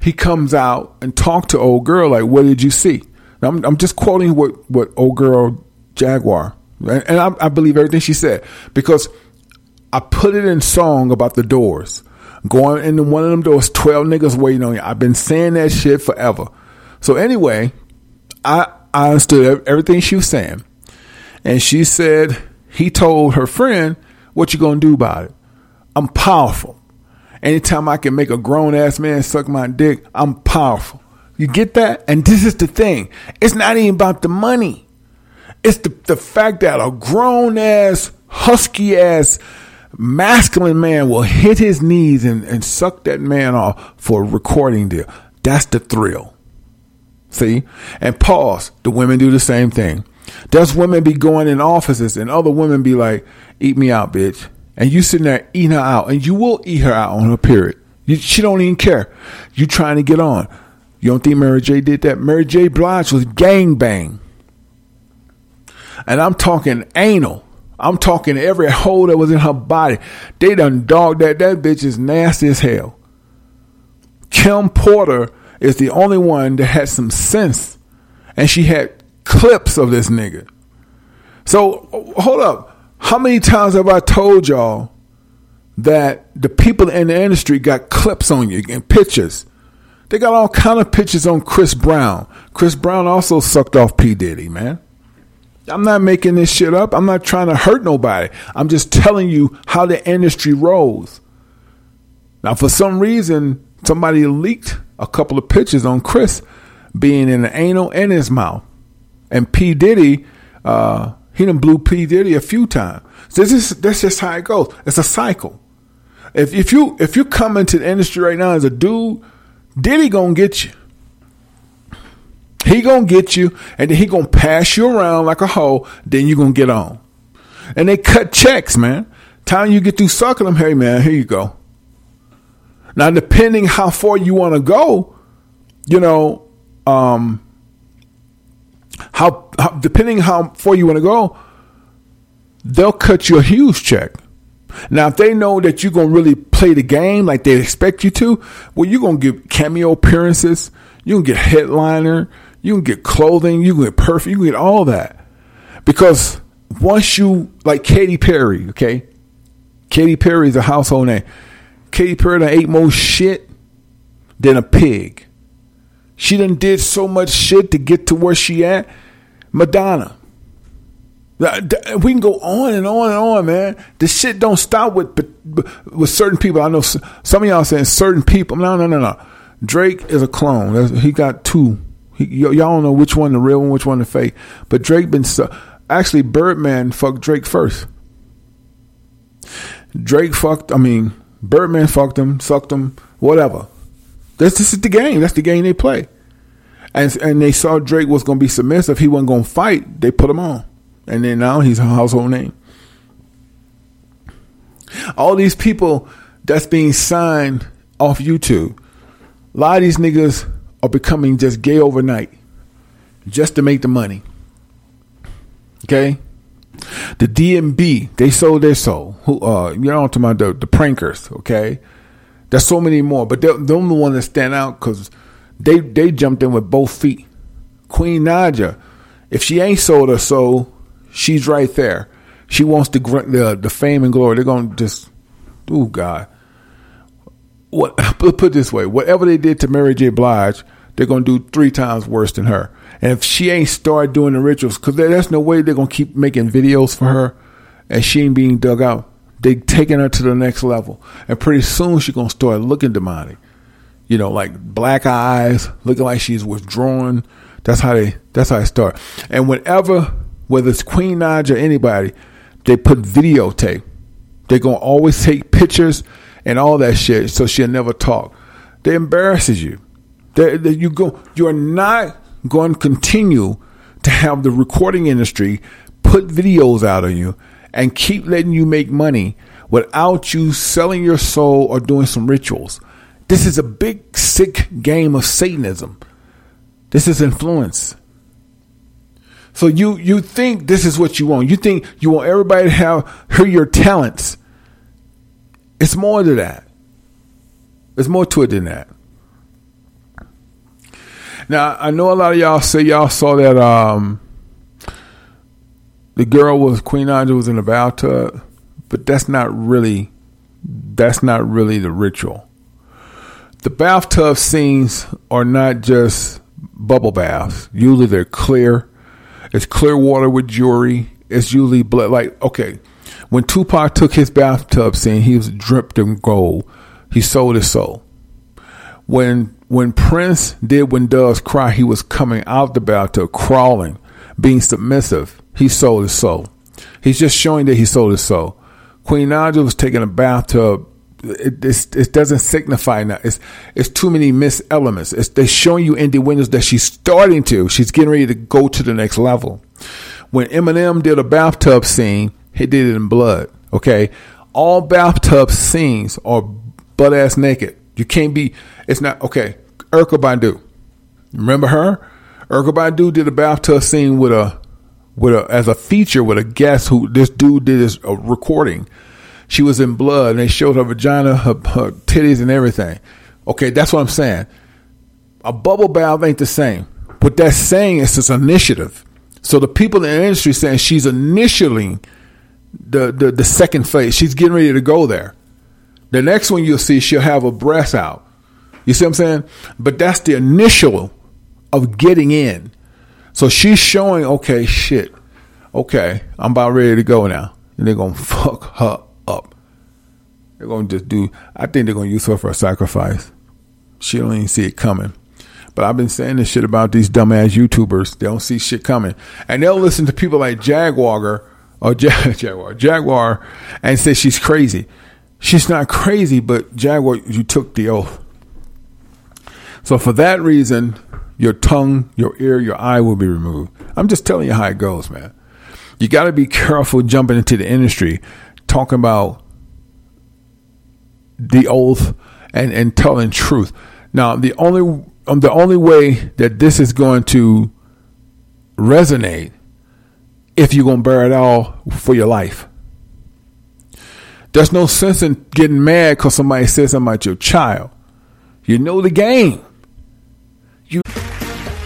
he comes out and talked to old girl like, "What did you see?" Now, I'm, I'm just quoting what what old girl Jaguar, and I, I believe everything she said because I put it in song about the doors. Going into one of them doors, 12 niggas waiting on you. I've been saying that shit forever. So anyway, I, I understood everything she was saying. And she said, he told her friend, what you gonna do about it? I'm powerful. Anytime I can make a grown ass man suck my dick, I'm powerful. You get that? And this is the thing. It's not even about the money. It's the, the fact that a grown ass, husky ass, masculine man will hit his knees and, and suck that man off for a recording deal. That's the thrill. See? And pause. The women do the same thing. There's women be going in offices and other women be like, eat me out, bitch. And you sitting there eating her out and you will eat her out on her period. You, she don't even care. You trying to get on. You don't think Mary J did that? Mary J Blige was gang bang. And I'm talking anal. I'm talking every hole that was in her body. They done dog that. That bitch is nasty as hell. Kim Porter is the only one that had some sense. And she had clips of this nigga. So hold up. How many times have I told y'all that the people in the industry got clips on you and pictures? They got all kind of pictures on Chris Brown. Chris Brown also sucked off P. Diddy, man. I'm not making this shit up. I'm not trying to hurt nobody. I'm just telling you how the industry rolls. Now, for some reason, somebody leaked a couple of pictures on Chris being in the anal and his mouth. And P. Diddy, uh, he done blew P. Diddy a few times. So this is, that's just how it goes. It's a cycle. If if you if you come into the industry right now as a dude, Diddy gonna get you. He gonna get you, and then he gonna pass you around like a hoe. Then you gonna get on, and they cut checks, man. Time you get through sucking them, hey man, here you go. Now, depending how far you want to go, you know, um, how, how depending how far you want to go, they'll cut you a huge check. Now, if they know that you're gonna really play the game like they expect you to, well, you're gonna get cameo appearances. You can get headliner. You can get clothing. You can get perfume. You can get all that because once you like Katy Perry, okay, Katy Perry is a household name. Katy Perry done ate more shit than a pig. She done did so much shit to get to where she at. Madonna. We can go on and on and on, man. The shit don't stop with with certain people. I know some of y'all saying certain people. No, no, no, no. Drake is a clone. He got two. He, y'all don't know which one the real one, which one the fake. But Drake been actually Birdman fucked Drake first. Drake fucked. I mean, Birdman fucked him, sucked him, whatever. That's this is the game. That's the game they play. And and they saw Drake was gonna be submissive. He wasn't gonna fight. They put him on, and then now he's a household name. All these people that's being signed off YouTube. A lot of these niggas are becoming just gay overnight, just to make the money. Okay, the DMB, they sold their soul. Who, uh, you know, I'm talking about the, the prankers, okay? There's so many more, but they're, they're the ones that stand out because they, they jumped in with both feet. Queen Naija, if she ain't sold her soul, she's right there. She wants the, the, the fame and glory. They're to just, oh, God. What, put it this way whatever they did to Mary J. Blige, they're going to do three times worse than her. And if she ain't start doing the rituals, because there's no way they're gonna keep making videos for her, and she ain't being dug out. They taking her to the next level, and pretty soon she's gonna start looking demonic. You know, like black eyes, looking like she's withdrawn. That's how they. That's how they start. And whenever, whether it's Queen Naija or anybody, they put videotape. They're gonna always take pictures and all that shit, so she'll never talk. They embarrasses you. They, you go. You're not going to continue to have the recording industry put videos out on you and keep letting you make money without you selling your soul or doing some rituals. This is a big, sick game of Satanism. This is influence. So you you think this is what you want. You think you want everybody to have hear your talents. It's more to that. There's more to it than that. Now I know a lot of y'all say y'all saw that um, the girl was Queen Naija was in the bathtub, but that's not really that's not really the ritual. The bathtub scenes are not just bubble baths. Usually they're clear. It's clear water with jewelry. It's usually blood. Like okay, when Tupac took his bathtub scene, he was dripped in gold. He sold his soul. When when Prince did When Doves Cry, he was coming out the bathtub, crawling, being submissive. He sold his soul. He's just showing that he sold his soul. Queen Naija was taking a bathtub. It, it, doesn't signify now. It's it's too many miss elements. It's, they're showing you in the windows that she's starting to. She's getting ready to go to the next level. When Eminem did a bathtub scene, he did it in blood. Okay, all bathtub scenes are butt ass naked. You can't be. It's not okay. Erykah Badu. Remember her? Erykah Badu did a bathtub scene with a with a as a feature with a guest who this dude did this a recording. She was in blood and they showed her vagina, her, her titties and everything. Okay, that's what I'm saying. A bubble bath ain't the same. What that's saying is it's initiative. So the people in the industry saying she's initialing the, the, the second phase. She's getting ready to go there. The next one you'll see, she'll have a breast out. You see what I'm saying? But that's the initial of getting in. So she's showing, okay, shit. Okay, I'm about ready to go now. And they're going to fuck her up. They're going to just do, I think they're going to use her for a sacrifice. She don't even see it coming. But I've been saying this shit about these dumbass YouTubers. They don't see shit coming. And they'll listen to people like Jaguar or Jag- Jaguar, Jaguar and say she's crazy. she's not crazy, but Jaguar, you took the oath. So for that reason, your tongue, your ear, your eye will be removed. I'm just telling you how it goes, man. You got to be careful jumping into the industry, talking about the oath and, and telling truth. Now, the only um, the only way that this is going to resonate if you're going to bear it all for your life. There's no sense in getting mad because somebody says something about your child. You know the game.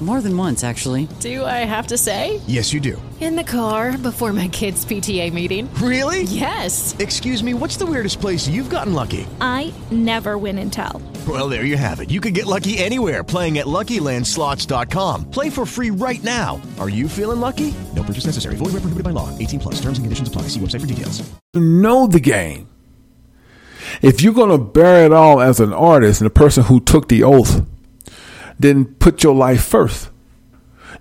More than once, actually.
Do I have to say?
Yes, you do.
In the car before my kids' PTA meeting.
Really?
Yes.
Excuse me, what's the weirdest place you've gotten lucky?
I never win and tell.
Well, there you have it. You can get lucky anywhere playing at LuckyLandSlots.com. Play for free right now. Are you feeling lucky? No purchase necessary. Void where prohibited by law. 18 plus. Terms and conditions apply. See website for details.
know the game. If you're going to bear it all as an artist and a person who took the oath, then put your life first.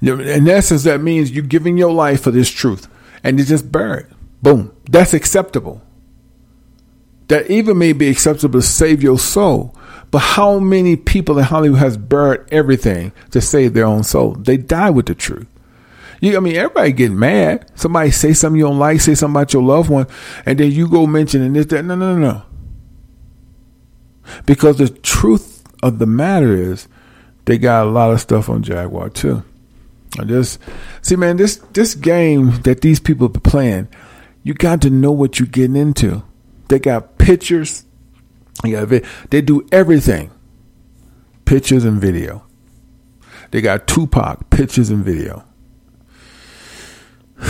In essence, that means you're giving your life for this truth and you just bear it. Boom. That's acceptable. That even may be acceptable to save your soul. But how many people in Hollywood has buried everything to save their own soul? They die with the truth. You, I mean, everybody get mad. Somebody say something you don't like, say something about your loved one, and then you go mentioning this, that. No, no, no, no. Because the truth of the matter is, they got a lot of stuff on Jaguar too. I just see, man, this this game that these people are playing, you got to know what you're getting into. They got pictures. Yeah, they, do everything. Pictures and video. They got Tupac pictures and video.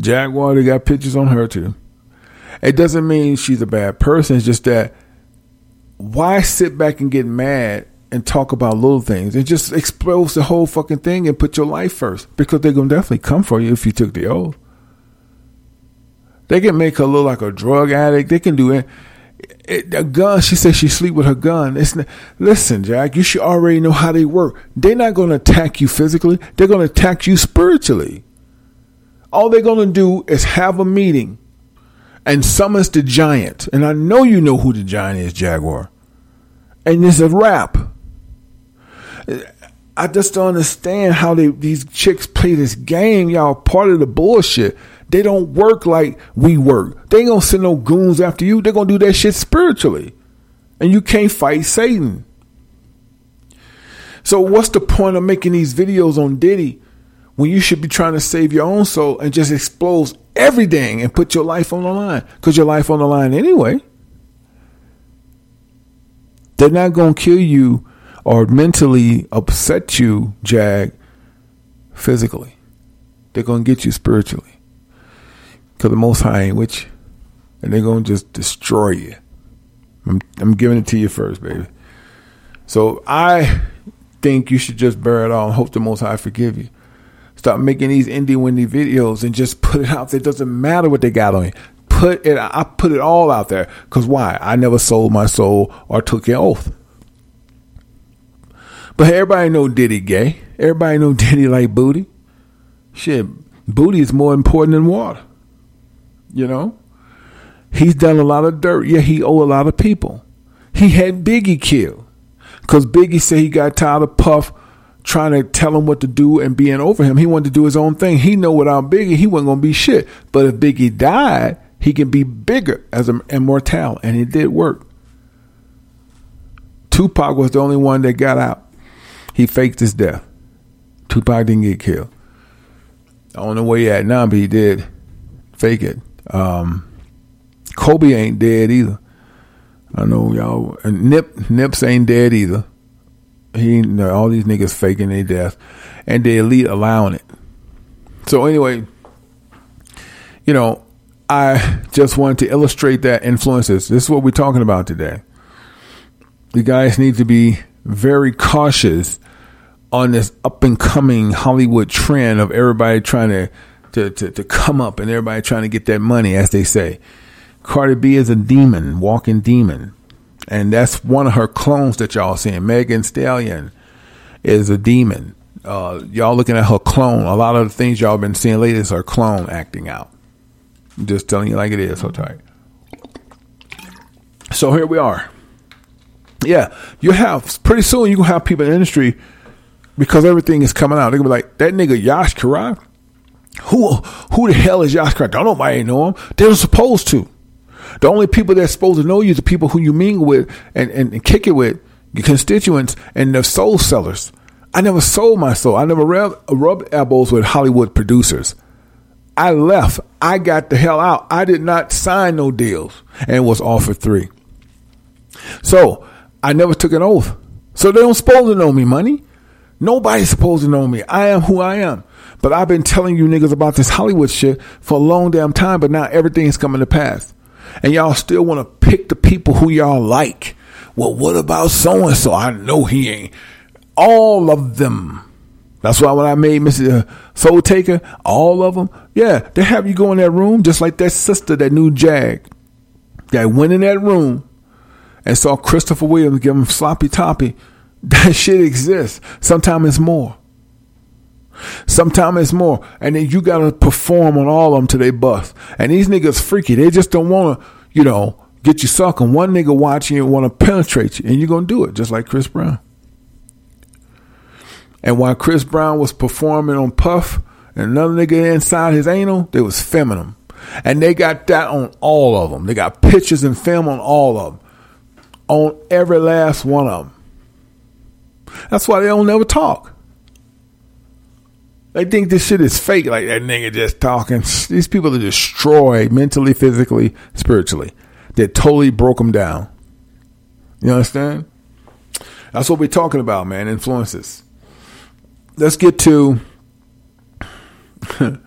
Jaguar, they got pictures on her too. It doesn't mean she's a bad person. It's just that why sit back and get mad and talk about little things and just expose the whole fucking thing and put your life first because they're gonna definitely come for you if you took the oath. They can make her look like a drug addict. They can do it. it a gun. She says she sleep with her gun. It's not, listen, Jack. You should already know how they work. They're not going to attack you physically. They're going to attack you spiritually. All they're going to do is have a meeting and summons the giant. And I know you know who the giant is, Jaguar. And it's a rap. I just don't understand how they these chicks play this game. Y'all part of the bullshit. They don't work like we work. They ain't gonna send no goons after you. They're gonna do that shit spiritually. And you can't fight Satan. So what's the point of making these videos on Diddy when you should be trying to save your own soul and just expose everything and put your life on the line? Because your life on the line anyway. They're not gonna kill you or mentally upset you, Jag, physically. They're gonna get you spiritually. Because the Most High ain't with you. And they're going to just destroy you. I'm, I'm giving it to you first, baby. So I think you should just bear it all and hope the Most High forgive you. Stop making these indie windy videos and just put it out there. It doesn't matter what they got on you. Put it. I put it all out there. Cause why? I never sold my soul or took an oath. But everybody know Diddy gay. Everybody know Diddy like booty. Shit, booty is more important than water. You know, he's done a lot of dirt. Yeah, he owe a lot of people. He had Biggie killed because Biggie said he got tired of Puff trying to tell him what to do and being over him. He wanted to do his own thing. He know without Biggie, he wasn't gonna be shit. But if Biggie died, he can be bigger as an immortal, and it did work. Tupac was the only one that got out. He faked his death. Tupac didn't get killed. I don't know where he at now, but he did fake it. Um, Kobe ain't dead either. I know y'all. Nip Nips ain't dead either. He, all these niggas faking their death, and the elite allowing it. So anyway, you know, I just wanted to illustrate that influences. This is what we're talking about today. The guys need to be very cautious on this up and coming Hollywood trend of everybody trying to, to, to, to come up and everybody trying to get that money, as they say. Cardi B is a demon, walking demon. And that's one of her clones that y'all seeing. Megan Stallion is a demon. Uh, y'all looking at her clone. A lot of the things y'all been seeing lately is her clone acting out. I'm just telling you like it is. So tight. So here we are. Yeah, you have pretty soon you gonna have people in the industry because everything is coming out. They're gonna be like that nigga Yash Karai. Who who the hell is Yash Karai? Don't nobody know him. They're supposed to. The only people that's supposed to know you is the people who you mingle with and, and, and kick it with, your constituents and the soul sellers. I never sold my soul. I never rub, rubbed elbows with Hollywood producers. I left. I got the hell out. I did not sign no deals and was offered three. So I never took an oath. So they don't supposed to know me, money. Nobody's supposed to know me. I am who I am. But I've been telling you niggas about this Hollywood shit for a long damn time, but now everything is coming to pass. And y'all still want to pick the people who y'all like. Well, what about so and so? I know he ain't all of them. That's why when I made Mr. Uh, Soul Taker, all of them, yeah, they have you go in that room just like that sister that new Jag. That went in that room and saw Christopher Williams give him sloppy toppy. That shit exists. Sometimes it's more. Sometimes it's more. And then you gotta perform on all of them till they bust. And these niggas freaky. They just don't wanna, you know, get you sucking. One nigga watching you and wanna penetrate you. And you're gonna do it, just like Chris Brown. And while Chris Brown was performing on Puff and another nigga inside his anal, they was feminine. And they got that on all of them. They got pictures and film on all of them. On every last one of them. That's why they don't never talk. They think this shit is fake, like that nigga just talking. These people are destroyed mentally, physically, spiritually. They totally broke them down. You understand? That's what we're talking about, man. Influences let's get to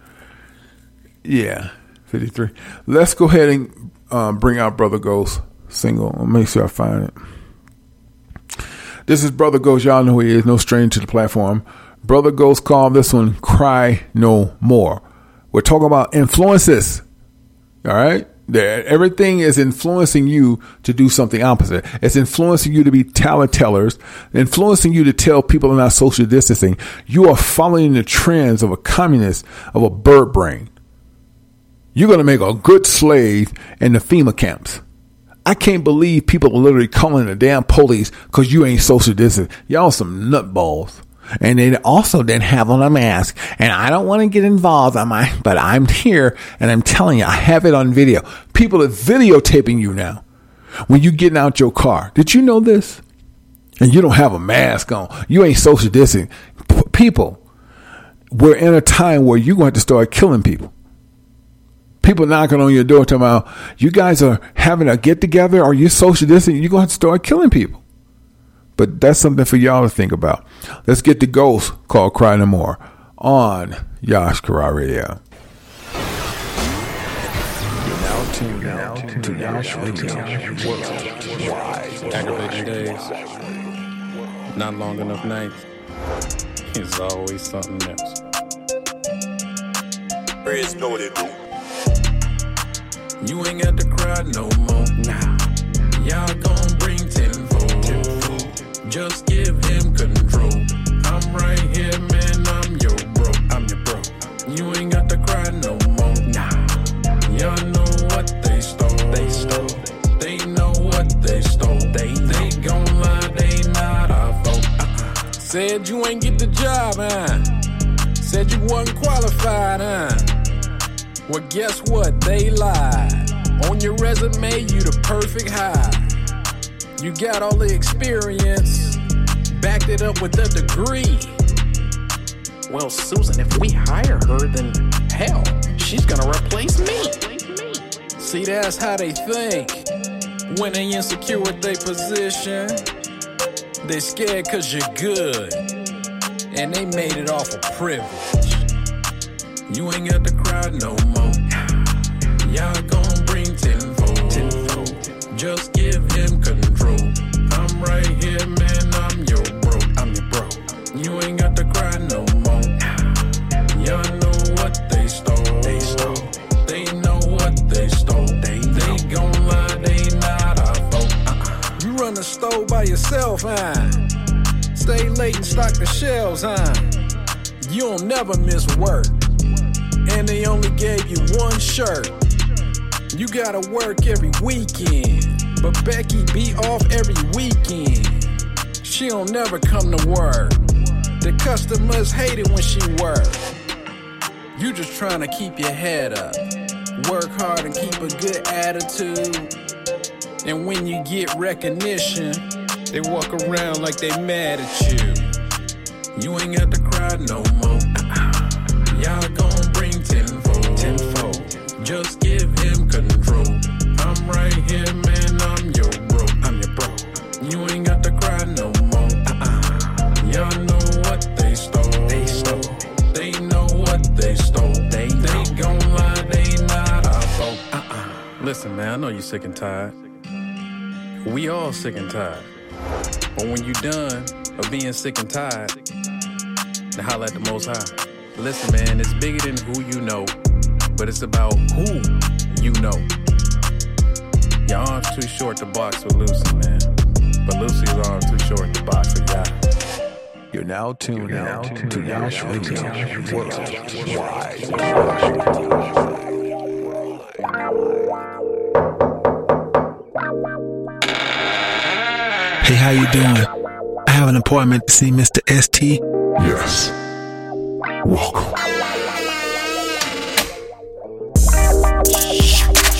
yeah 53 let's go ahead and um, bring out brother ghost single make sure i find it this is brother ghost y'all know who he is no stranger to the platform brother ghost called this one cry no more we're talking about influences all right everything is influencing you to do something opposite. It's influencing you to be talent tellers, influencing you to tell people not social distancing. You are following the trends of a communist, of a bird brain. You're going to make a good slave in the FEMA camps. I can't believe people are literally calling the damn police because you ain't social distancing. Y'all some nutballs and they also didn't have on a mask. And I don't want to get involved on my, but I'm here and I'm telling you, I have it on video. People are videotaping you now when you getting out your car. Did you know this? And you don't have a mask on. You ain't social distancing. P- people, we're in a time where you're going to start killing people. People knocking on your door talking about, you guys are having a get together or you social distancing, you're going to start killing people. But that's something for y'all to think about. Let's get the Ghost called Cry No More on Yash Karai Radio.
You're now tuned to Yash Radio Worldwide.
Aggravating days, not long enough nights. It's always something else.
Praise know what it do.
You ain't got to cry no more. Nah. Y'all gon' bring tenfold. Just give him control. I'm right here, man. I'm your bro. I'm your bro. You ain't got to cry no more. Nah. Y'all know what they stole. They stole. They know what they stole. They they gon' lie. They not our fault. Uh-uh. Said you ain't get the job, huh? Said you wasn't qualified, huh? Well, guess what? They lied. On your resume, you the perfect hire. You got all the experience, backed it up with a degree. Well, Susan, if we hire her, then hell, she's gonna replace me. See, that's how they think when they insecure with their position. They scared cause you're good. And they made it off of privilege. You ain't got to cry no more. Y'all gon' bring tenfold. Just give him control. I'm right here, man. I'm your bro. I'm your bro. You ain't got to cry no more. Y'all know what they stole. They stole. They know what they stole. They, they gon' lie. They not our fault. Uh-uh. You run the store by yourself, huh? Stay late and stock the shelves, huh? You don't never miss work. And they only gave you one shirt. You gotta work every weekend. But Becky be off every weekend. She don't never come to work. The customers hate it when she work. You just trying to keep your head up. Work hard and keep a good attitude. And when you get recognition, they walk around like they mad at you. You ain't got to cry no more. Y'all gon'. Just give him control. I'm right here, man. I'm your bro. I'm your bro. You ain't got to cry no more. Uh-uh. Y'all know what they stole. They stole. They know what they stole. They, they gon' lie. They not our fault. Uh-uh. Listen, man. I know you're sick and tired. We all sick and tired. But when you done of being sick and tired, then holla at the most high. Listen, man, it's bigger than who you know, but it's about who you know. Your arm's too short to box with Lucy, man. But Lucy's arm too short to box with ya.
You're now tuned out to Yash Radio
Hey, how you doing? I have an appointment to see Mr. ST.
Yes. Welcome.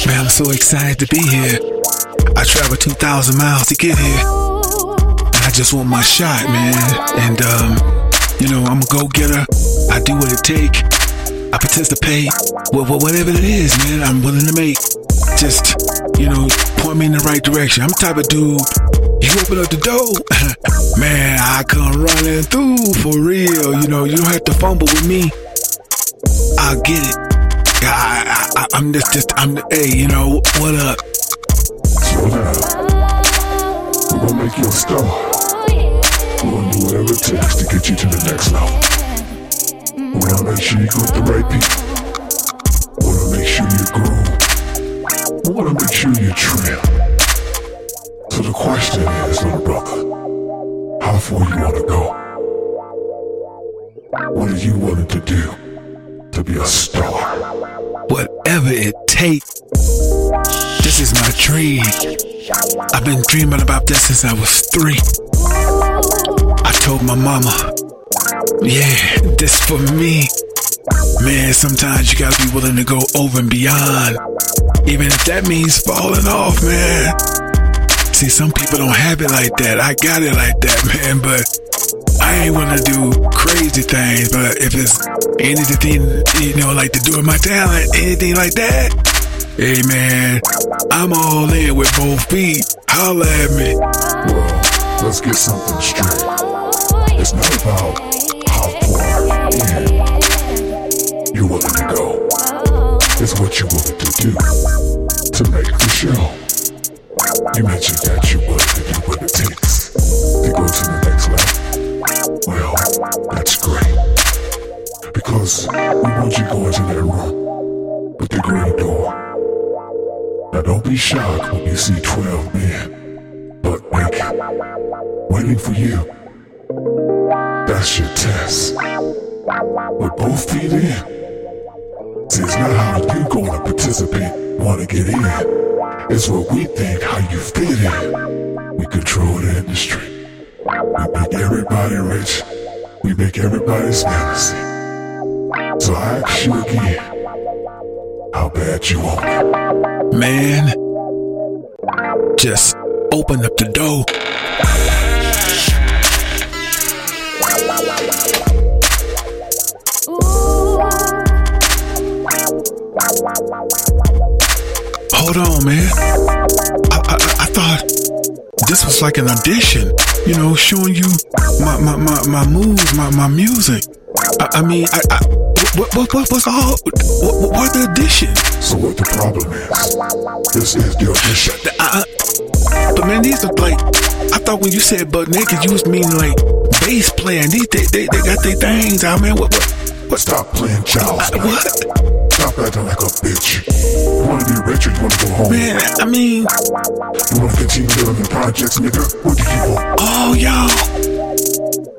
Man, I'm so excited to be here. I traveled 2,000 miles to get here. And I just want my shot, man. And, um, you know, I'm a go-getter. I do what it take. I participate. Well, whatever it is, man, I'm willing to make. Just, you know, point me in the right direction. I'm the type of dude, you open up the door, man, I come running through for real. You know, you don't have to fumble with me. I'll get it. I, I, I'm just, just, I'm, the, hey, you know, what up?
Slow down. We're gonna make you a star. We're gonna do whatever it takes to get you to the next level. We wanna make sure you go with the right people. We wanna make sure you grow. We wanna make sure you trim. So the question is, little brother, how far you wanna go? What are you willing to do to be a star?
Whatever it takes. This is my dream. I've been dreaming about this since I was three. I told my mama, yeah, this for me. Man, sometimes you gotta be willing to go over and beyond. Even if that means falling off, man. See, some people don't have it like that. I got it like that, man, but I ain't wanna do crazy things. But if it's anything, you know, like to do with my talent, anything like that, hey, man, I'm all in with both feet. Holla at me.
Well, let's get something straight. It's not about how far in you're willing to go. It's what you're willing to do to make the show. You mentioned that you're willing to do what it takes to go to the next. Well, that's great. Because we want you to go into that room with the green door. Now don't be shocked when you see 12 men, but naked, waiting for you. That's your test. With both feet in. See, it's not how you gonna participate, wanna get in. It's what we think, how you fit in. We control the industry. We make everybody rich. We make everybody fantasy. So I ask you again, how bad you want it?
Man, just open up the door. Hold on, man. I, I, I thought this was like an audition, you know, showing you my my my, my moves, my my music. I, I mean, I, I what what what was all what, what the audition?
So what the problem is? This is the audition.
I, I, uh, uh, but man, these are like I thought when you said butt naked, you was meaning like bass player. And these they they, they got their things out, man. What what?
What? Stop playing child.
I, what?
Stop acting like a bitch. You wanna be rich or you wanna go home?
Man, I mean,
you wanna continue living in projects, nigga? What do you want?
Oh, y'all.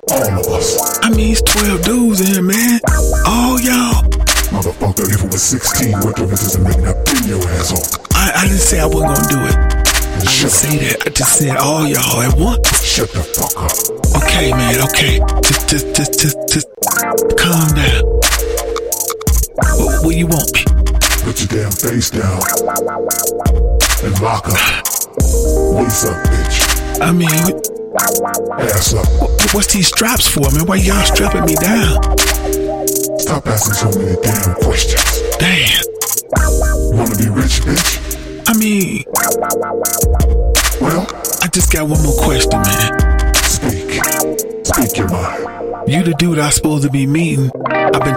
All of us.
I mean, it's 12 dudes in here, man. All y'all.
Motherfucker, if it was 16, what difference does it make now? Bring your ass on.
I, I didn't say I wasn't gonna do it. I didn't say that. I just said all y'all at once.
Shut the fuck up.
Okay, man. Okay. Just, just, just, just, just calm down. What, what you want?
Put your damn face down. And lock up. Waist up, bitch.
I mean,
Ass up.
what, what's these straps for, man? Why y'all strapping me down?
Stop asking so many damn questions.
Damn.
Wanna be rich, bitch?
I mean,
Well,
I just got one more question, man.
speak. Speak your mind.
You the dude I supposed to be meeting. I've been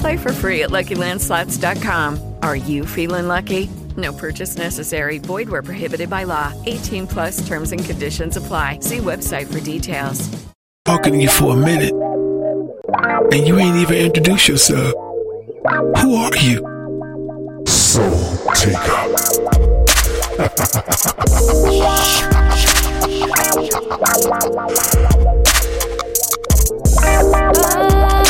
Play for free at LuckyLandSlots.com. Are you feeling lucky? No purchase necessary. Void where prohibited by law. 18 plus terms and conditions apply. See website for details.
talking to you for a minute, and you ain't even introduced yourself. Who are you?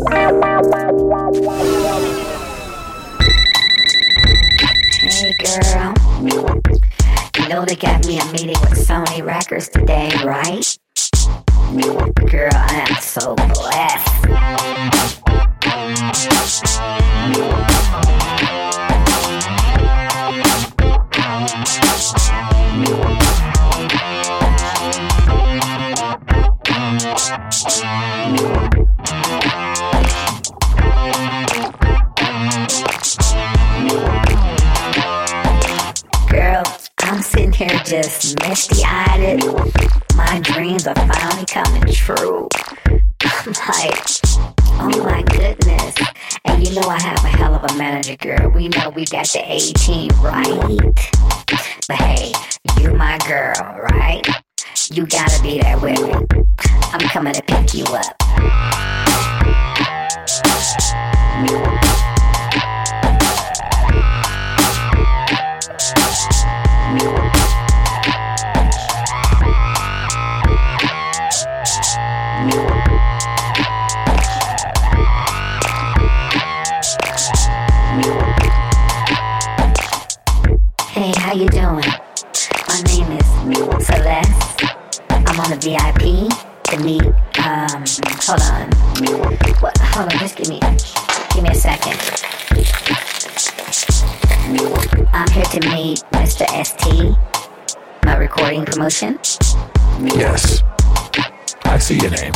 Hey girl, you know they got me a meeting with Sony Records today, right? Girl, I am so blessed. Here just misty eyed. It. My dreams are finally coming true. I'm like, oh my goodness. And you know I have a hell of a manager, girl. We know we got the A team, right? But hey, you my girl, right? You gotta be there with me. I'm coming to pick you up. Hey, how you doing? My name is Celeste. I'm on the VIP to meet. Um, hold on. What? Hold on. Just give me, give me a second. I'm here to meet Mr. ST. My recording promotion.
Yes. I see your name.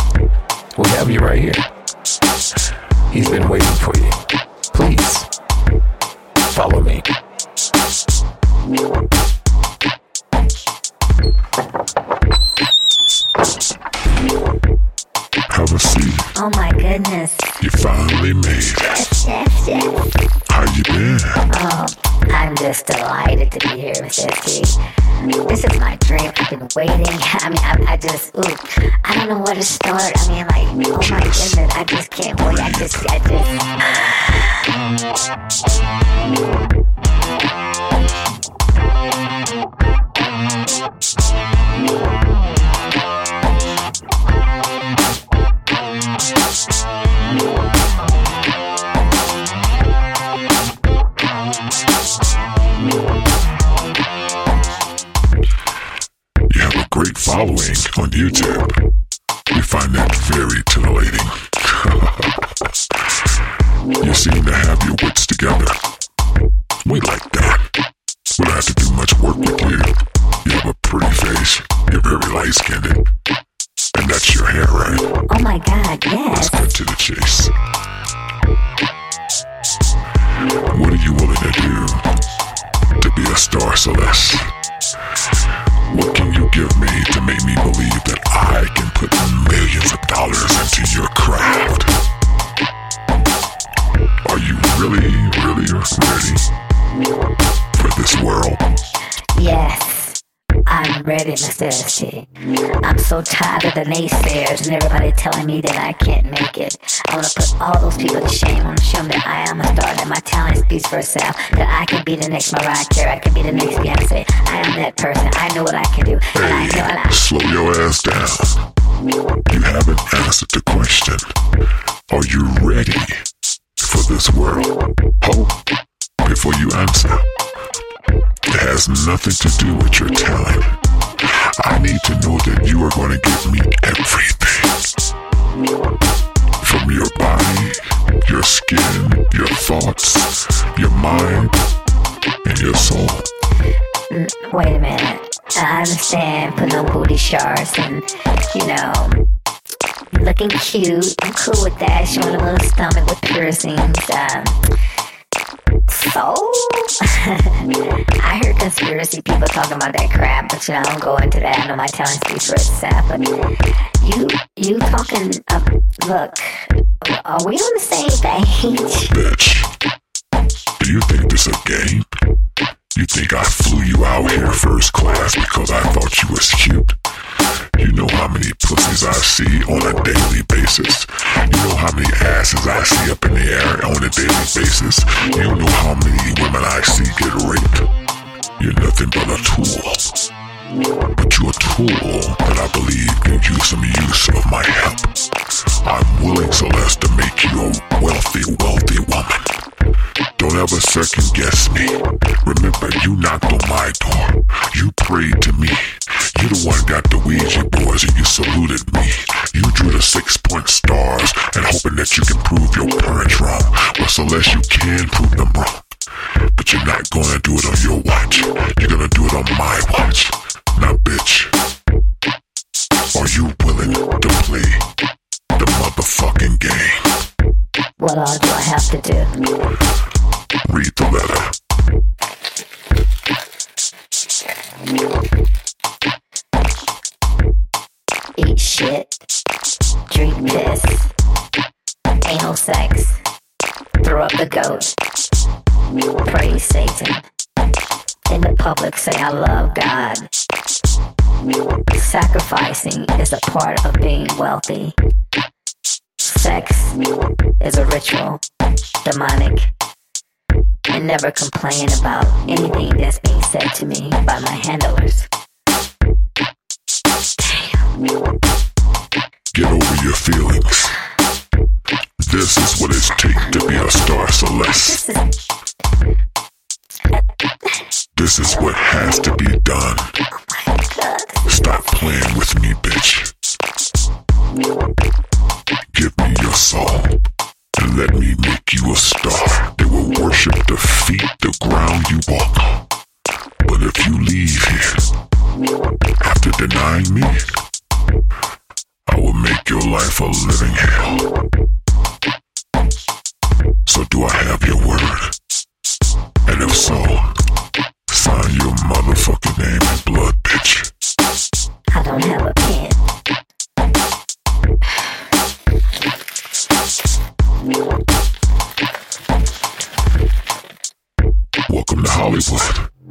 We have you right here. He's been waiting for you.
please follow me.
Just delighted to be here with ST. This is my dream. I've been waiting. I mean, I, I just, ooh, I don't know where to start. I mean, like, oh my goodness, I just can't wait. I just, I just.
Following on YouTube. We find that very titillating. you seem to have your wits together. We like that. We don't have to do much work with you. You have a pretty face. You're very light skinned. And that's your hair, right?
Oh my god, yes.
Let's cut to the chase. What are you willing to do to be a star, Celeste? What can you give me to make me believe that I can put millions of dollars into your craft? Are you really, really ready for this world?
Yes, I'm ready, Mr. ST. I'm so tired of the naysayers and everybody telling me that I can't make it. I want to put all those people to shame. I want to show them that I am a star, that my talent speaks for itself, that I can be the next Mariah Carey, I can be the next Beyonce. I am that person. I know what I can do. And I know I
Slow your ass down. You haven't answered the question. Are you ready for this world? Hope before you answer. It has nothing to do with your talent. I need to know that you are going to give me everything. From your body, your skin, your thoughts, your mind, and your soul.
Mm, Wait a minute. I understand putting on booty shards and, you know, looking cute. I'm cool with that. Showing a little stomach with piercings. Um, so, I heard conspiracy people talking about that crap, but you know, I don't go into that. I my talent speaks for itself. But you, you talking? Uh, look, are we on the same page?
Bitch, do you think this a game? You think I flew you out here first class because I thought you was cute? You know how many pussies I see on a daily basis. You know how many asses I see up in the air on a daily basis. You know how many women I see get raped. You're nothing but a tool. But you're a tool that I believe can use some use of my help. I'm willing, Celeste, to make you a wealthy, wealthy woman. Don't ever second guess me. Remember, you knocked on my door. You prayed to me. You the one got the Ouija boards and you saluted me. You drew the six point stars and hoping that you can prove your parents wrong. Well, Celeste, you can prove them wrong. But you're not gonna do it on your watch. You're gonna do it on my watch. Now, bitch, are you willing to play the motherfucking game?
What all do I have to do?
Read the letter.
Eat shit. Drink piss. Anal sex. Throw up the goat. Praise Satan. In the public say I love God. Sacrificing is a part of being wealthy. Sex is a ritual, demonic, and never complain about anything that's being said to me by my handlers.
Get over your feelings. This is what it's take to be a star, Celeste. This is what has to be done. Stop playing with me, bitch. Give me your soul and let me make you a star. They will worship the feet, the ground you walk. But if you leave here after denying me, I will make your life a living hell. So do I have your word? And if so,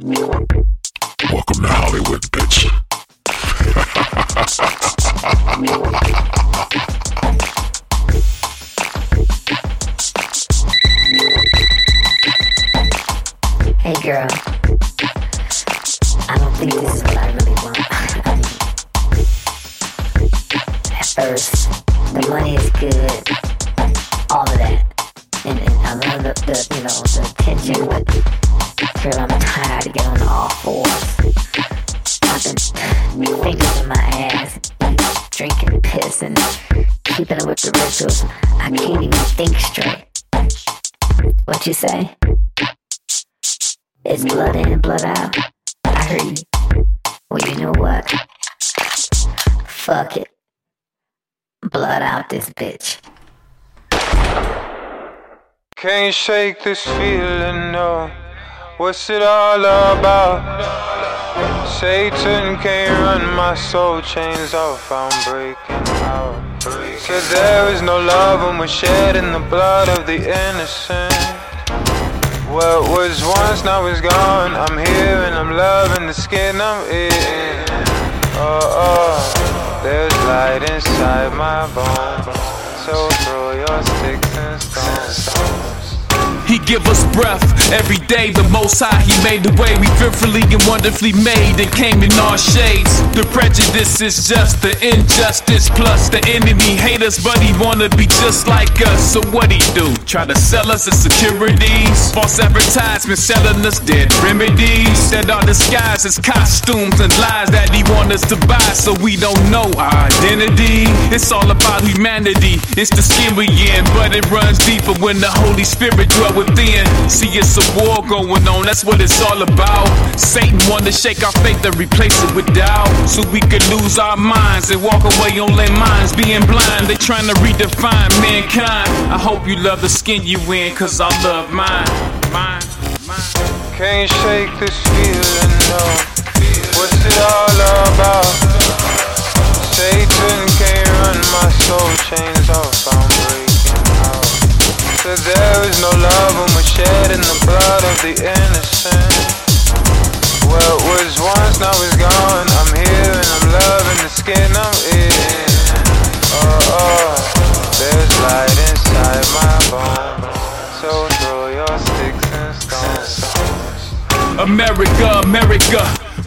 Welcome to Hollywood, bitch.
Hey girl. I don't think this is what I really want. At first, the money is good. All of that. And, and I love the, the, you know, the attention, but girl, I'm tired to get on all fours. I've been fingers in my ass, drinking piss, and keeping up with the rituals. I can't even think straight. What you say? It's blood in and blood out. I heard you. Well, you know what? Fuck it. Blood out this bitch.
Can't shake this feeling, no. What's it all about? Satan can't run my soul chains off. I'm breaking out. Said there is no love when we're shedding the blood of the innocent. What was once now is gone. I'm here and I'm loving the skin I'm in. Oh, oh, there's light inside my bones. So throw your sticks and stones.
Give us breath every day. The most high, he made the way. We fearfully and wonderfully made and came in our shades. The prejudice is just the injustice plus the enemy hate us, but he wanna be just like us. So what he do? Try to sell us as securities, false advertisements selling us dead remedies that are disguised as costumes and lies that he want us to buy, so we don't know our identity. It's all about humanity. It's the skin we in, but it runs deeper when the Holy Spirit dwells within. See, it's a war going on, that's what it's all about. Satan wanna shake our faith and replace it with doubt. So we could lose our minds and walk away on their minds, being blind. They trying to redefine mankind. I hope you love the skin you in, cause I love mine. Mine, mine.
Can't shake this feeling, no. The innocent. What was once now is gone. I'm here and I'm loving the skin I'm in. Oh, oh, there's light inside my bones. So throw your sticks and stones.
America, America.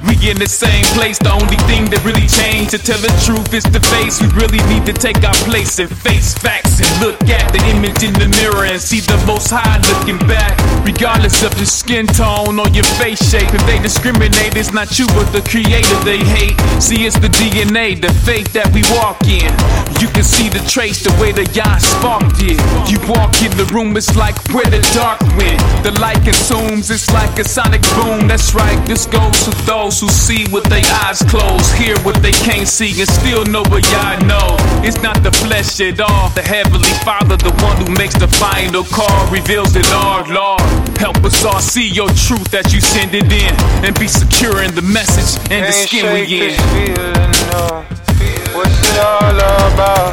We in the same place. The only thing that really changed, to tell the truth, is the face. We really need to take our place and face facts and look at the image in the mirror and see the most high looking back. Regardless of your skin tone or your face shape, if they discriminate, it's not you but the creator they hate. See, it's the DNA, the faith that we walk in. You can see the trace, the way the yacht sparked it. You walk in the room, it's like where the dark went. The light consumes, it's like a sonic boom. That's right, this goes to those who see with their eyes closed, hear what they can't see, and still know what y'all know. It's not the flesh at all. The Heavenly Father, the one who makes the final call, reveals it all, Lord. Help us all see your truth as you send it in, and be secure in the message and the
Can't
skin
shake
we in.
this feeling, no. What's it all about?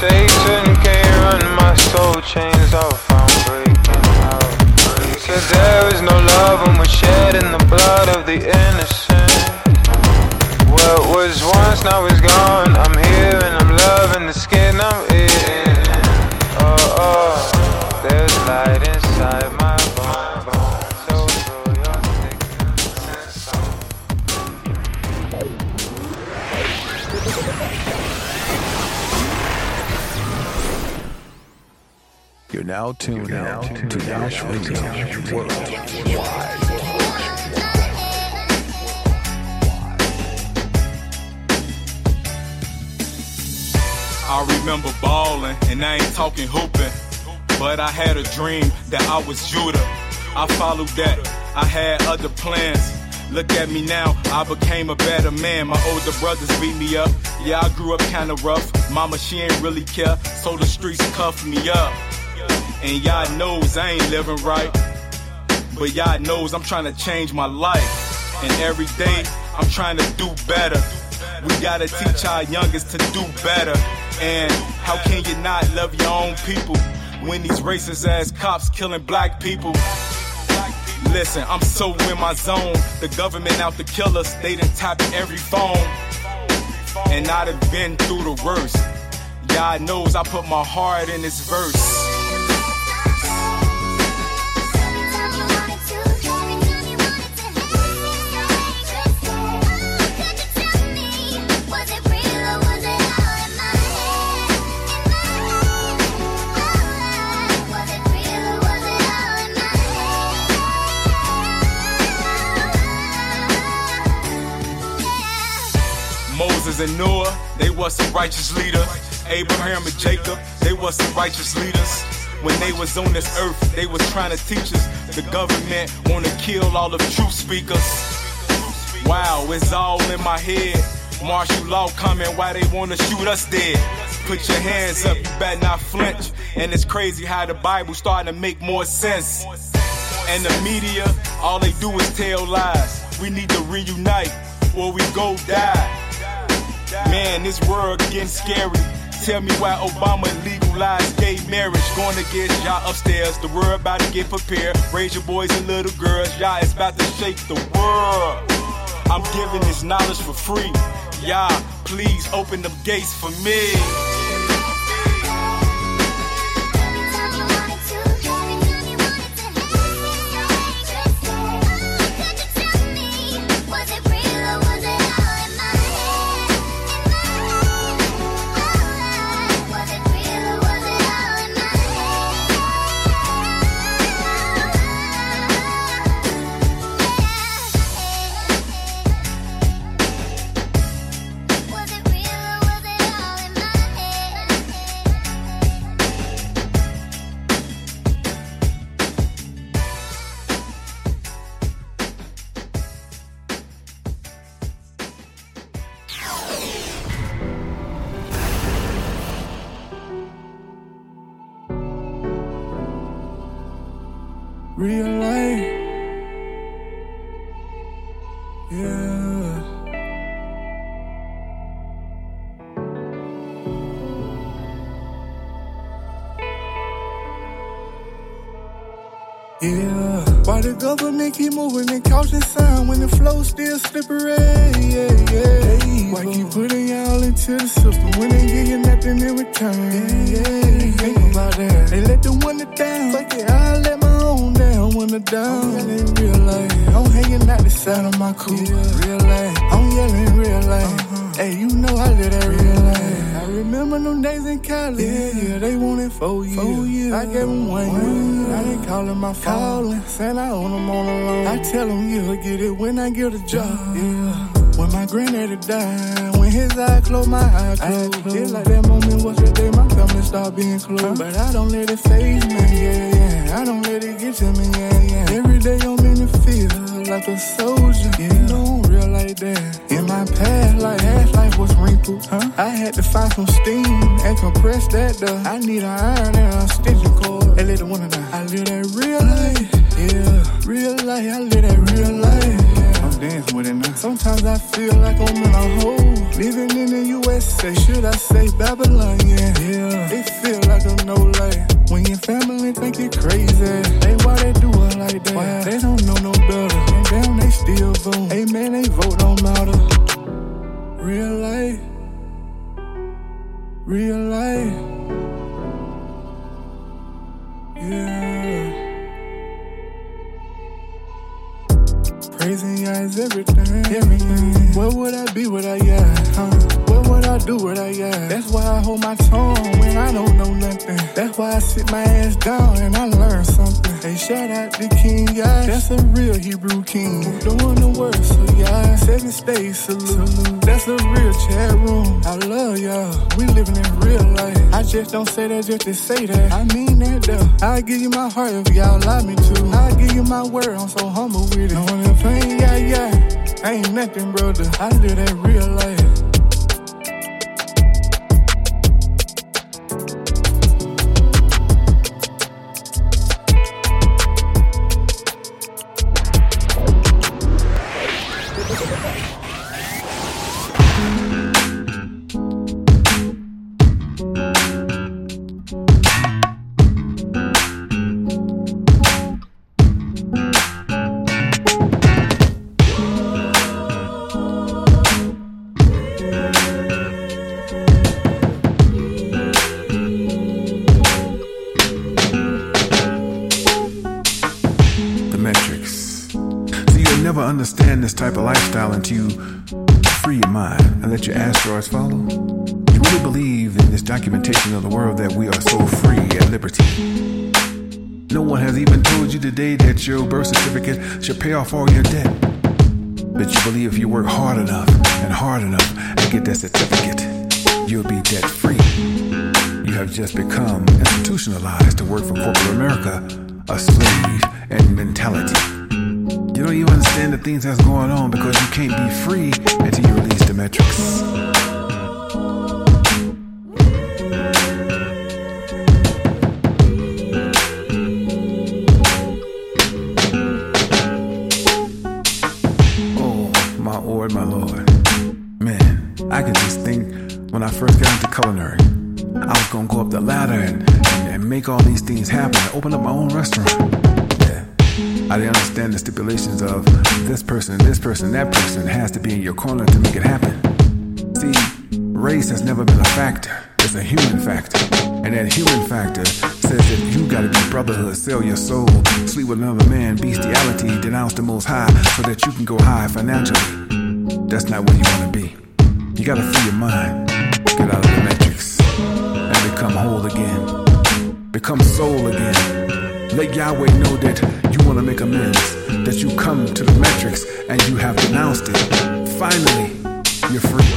Satan can't run my soul chains off. I'm breaking out. Said there is no love when we're shedding the blood of the innocent. What was once now is gone. I'm here and I'm loving the skin I'm in. Oh, oh, there's light inside my bones. So throw your sticks and stones.
You're now tuned in to Yash Radio Worldwide.
I remember ballin', and I ain't talking hooping. But I had a dream that I was Judah. I followed that, I had other plans. Look at me now, I became a better man. My older brothers beat me up. Yeah, I grew up kinda rough. Mama, she ain't really care, so the streets cuffed me up. And y'all knows I ain't living right. But y'all knows I'm trying to change my life. And every day I'm trying to do better. We gotta teach our youngest to do better. And how can you not love your own people when these racist ass cops killing black people? Listen, I'm so in my zone. The government out to kill us, they done tapped every phone. And I'd have been through the worst. God knows I put my heart in this verse. And Noah, they was some righteous leaders. Abraham and Jacob, they was some righteous leaders. When they was on this earth, they was trying to teach us. The government wanna kill all the truth speakers. Wow, it's all in my head. Martial law coming, why they wanna shoot us dead? Put your hands up, you better not flinch. And it's crazy how the Bible starting to make more sense. And the media, all they do is tell lies. We need to reunite or we go die. Man, this world getting scary. Tell me why Obama legalized gay marriage. Going get y'all upstairs. The world about to get prepared. Raise your boys and little girls. Y'all is about to shake the world. I'm giving this knowledge for free. Y'all, please open them gates for me.
Why the government keep moving and caution sign when the flow still slippery? Yeah, yeah. Why keep putting y'all into the system when they give you nothing in return? Yeah, yeah. Think about that. They let the one down. Fuck it, I let my own down when the down. I'm in real life. I'm hanging out the side of my coupe. Real life. I'm yelling real life. Hey, you know I live that real life. I remember them days in college. Yeah, yeah, they wanted four years. Four years. I gave them one, year. I didn't call them my phone. Calling, saying I own them on the loan. I tell them you'll get it when I get a job. Yeah. When my granddaddy died, when his eyes closed, my eyes closed. Just like that moment was the day my family started being close. But I don't let it phase me, yeah, yeah. I don't let it get to me, yeah, yeah. Every day I'm in the field like a soldier. Yeah, you know like that. In my past like half life was wrinkled. Huh? I had to find some steam and compress that though. I need an iron and a stitching cord. And let the one. I live that real life. Yeah, real life. I live that real life. I'm with it now. Sometimes I feel like I'm in a hole. Living in the USA, should I say Babylon? Yeah, yeah. It feel like a no life. When your family think you crazy, they why they do it like that? Why? They don't know no better. And damn, they still vote. Hey man, they vote don't matter. Real life. Real life. Yeah. Praising ya is everything. Everything. Where would I be without ya? Huh? What would I do without ya? That's why I hold my tongue when I don't know nothing. That's why I sit my ass down and I learn something. Hey, shout out to King Yash. That's a real Hebrew king. Doing the work, so yeah. Seven states salute. That's a real chat room. I love y'all. We living in real life. I just don't say that just to say that. I mean that though. I give you my heart if y'all allow me to. I give you my word. I'm so humble with it. If I ain't got yeah, I ain't nothing, brother. I live that real life.
Your birth certificate should pay off all your debt. But you believe if you work hard enough and hard enough and get that certificate, you'll be debt free. You have just become institutionalized to work for corporate America, a slave and mentality. You don't even understand the things that's going on because you can't be free until you release the matrix. Person, that person has to be in your corner to make it happen. See, race has never been a factor. It's a human factor. And that human factor says that you gotta be brotherhood, sell your soul, sleep with another man, bestiality, denounce the most high so that you can go high financially. That's not what you wanna be. You gotta free your mind, get out of the matrix, and become whole again. Become soul again. Let Yahweh know that you wanna make amends, that you come to the matrix and you have denounced it. Finally, you're free.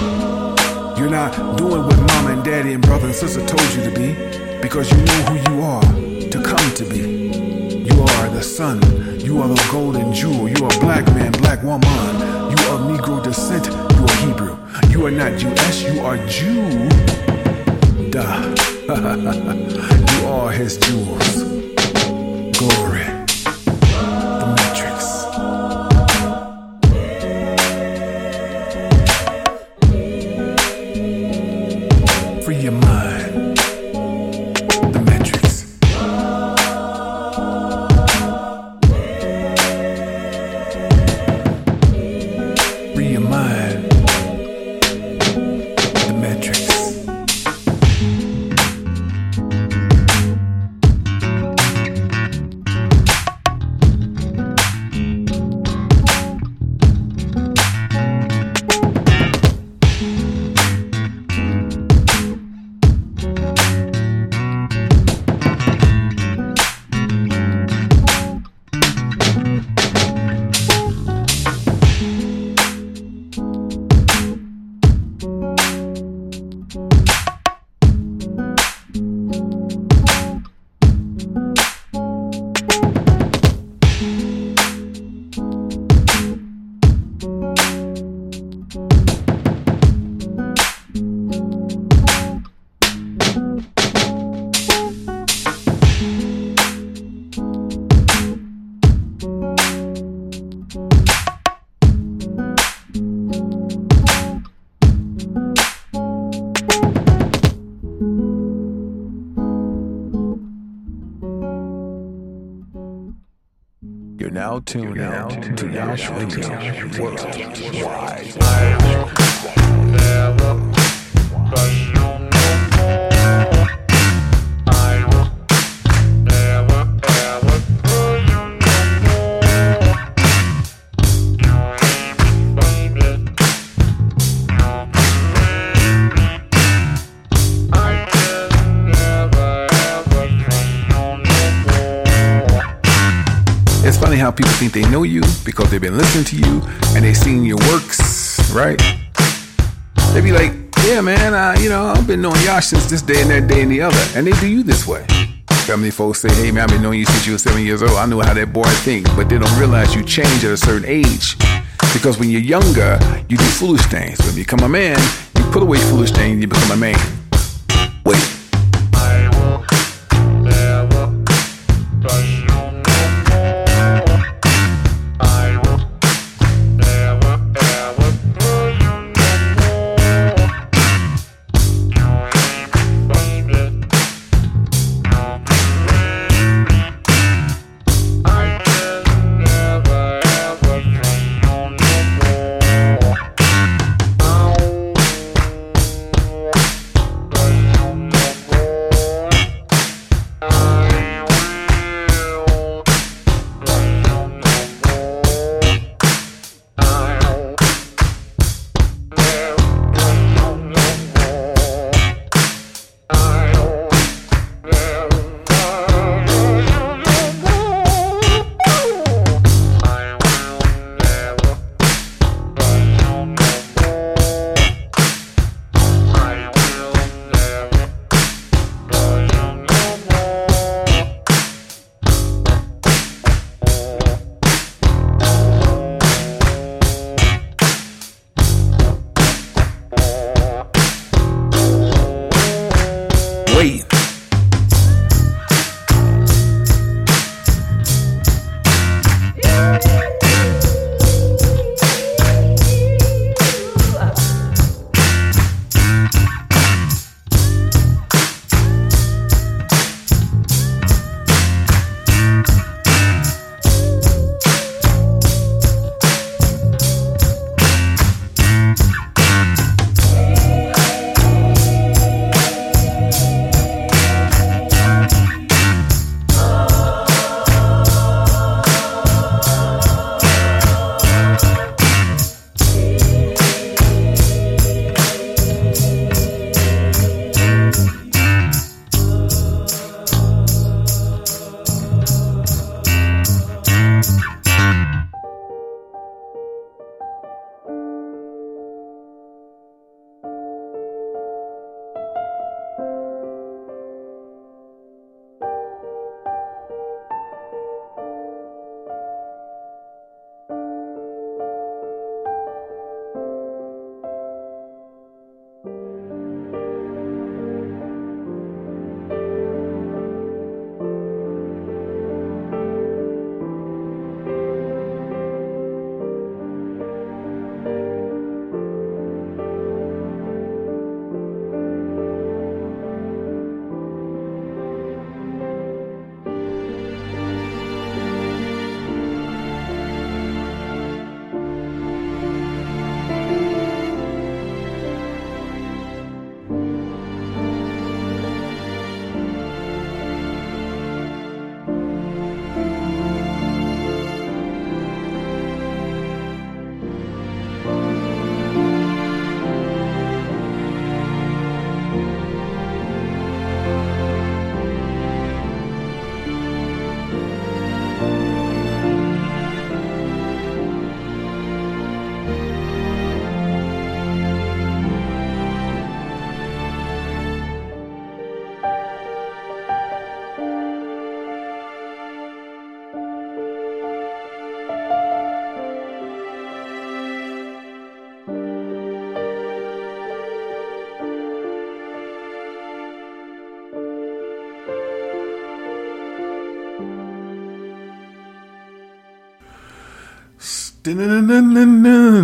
You're not doing what mama and daddy and brother and sister told you to be because you know who you are to come to be. You are the sun. You are the golden jewel. You are black man, black woman. You are Negro descent. You are Hebrew. You are not U.S. You are Jew. Duh. you are his jewels. Yash Radio Worldwide. People think they know you because they've been listening to you and they've seen your works, right? They be like, yeah, man, I, you know, I've been knowing Yash since this day and that day and the other. And they do you this way. Family folks say, hey, man, I've been knowing you since you were seven years old. I know how that boy thinks. But they don't realize you change at a certain age. Because when you're younger, you do foolish things. When you become a man, you put away foolish things, you become a man. Wait.